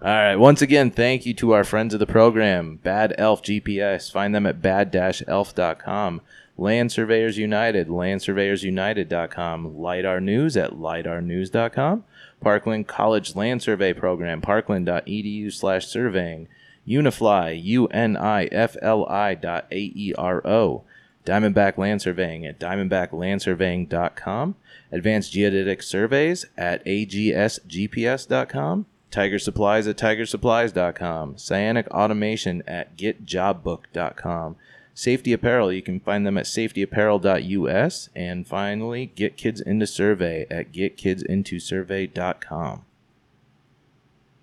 All right. Once again, thank you to our friends of the program, Bad Elf GPS. Find them at bad-elf.com. Land Surveyors United, landsurveyorsunited.com. LIDAR News at lidarnews.com. Parkland College Land Survey Program, parkland.edu slash surveying. Unifli, U-N-I-F-L-I dot A-E-R-O. Diamondback Land Surveying at diamondbacklandsurveying.com. Advanced Geodetic Surveys at agsgps.com. Tiger Supplies at tigersupplies.com. Cyanic Automation at getjobbook.com. Safety Apparel, you can find them at safetyapparel.us. And finally, Get Kids Into Survey at getkidsintosurvey.com.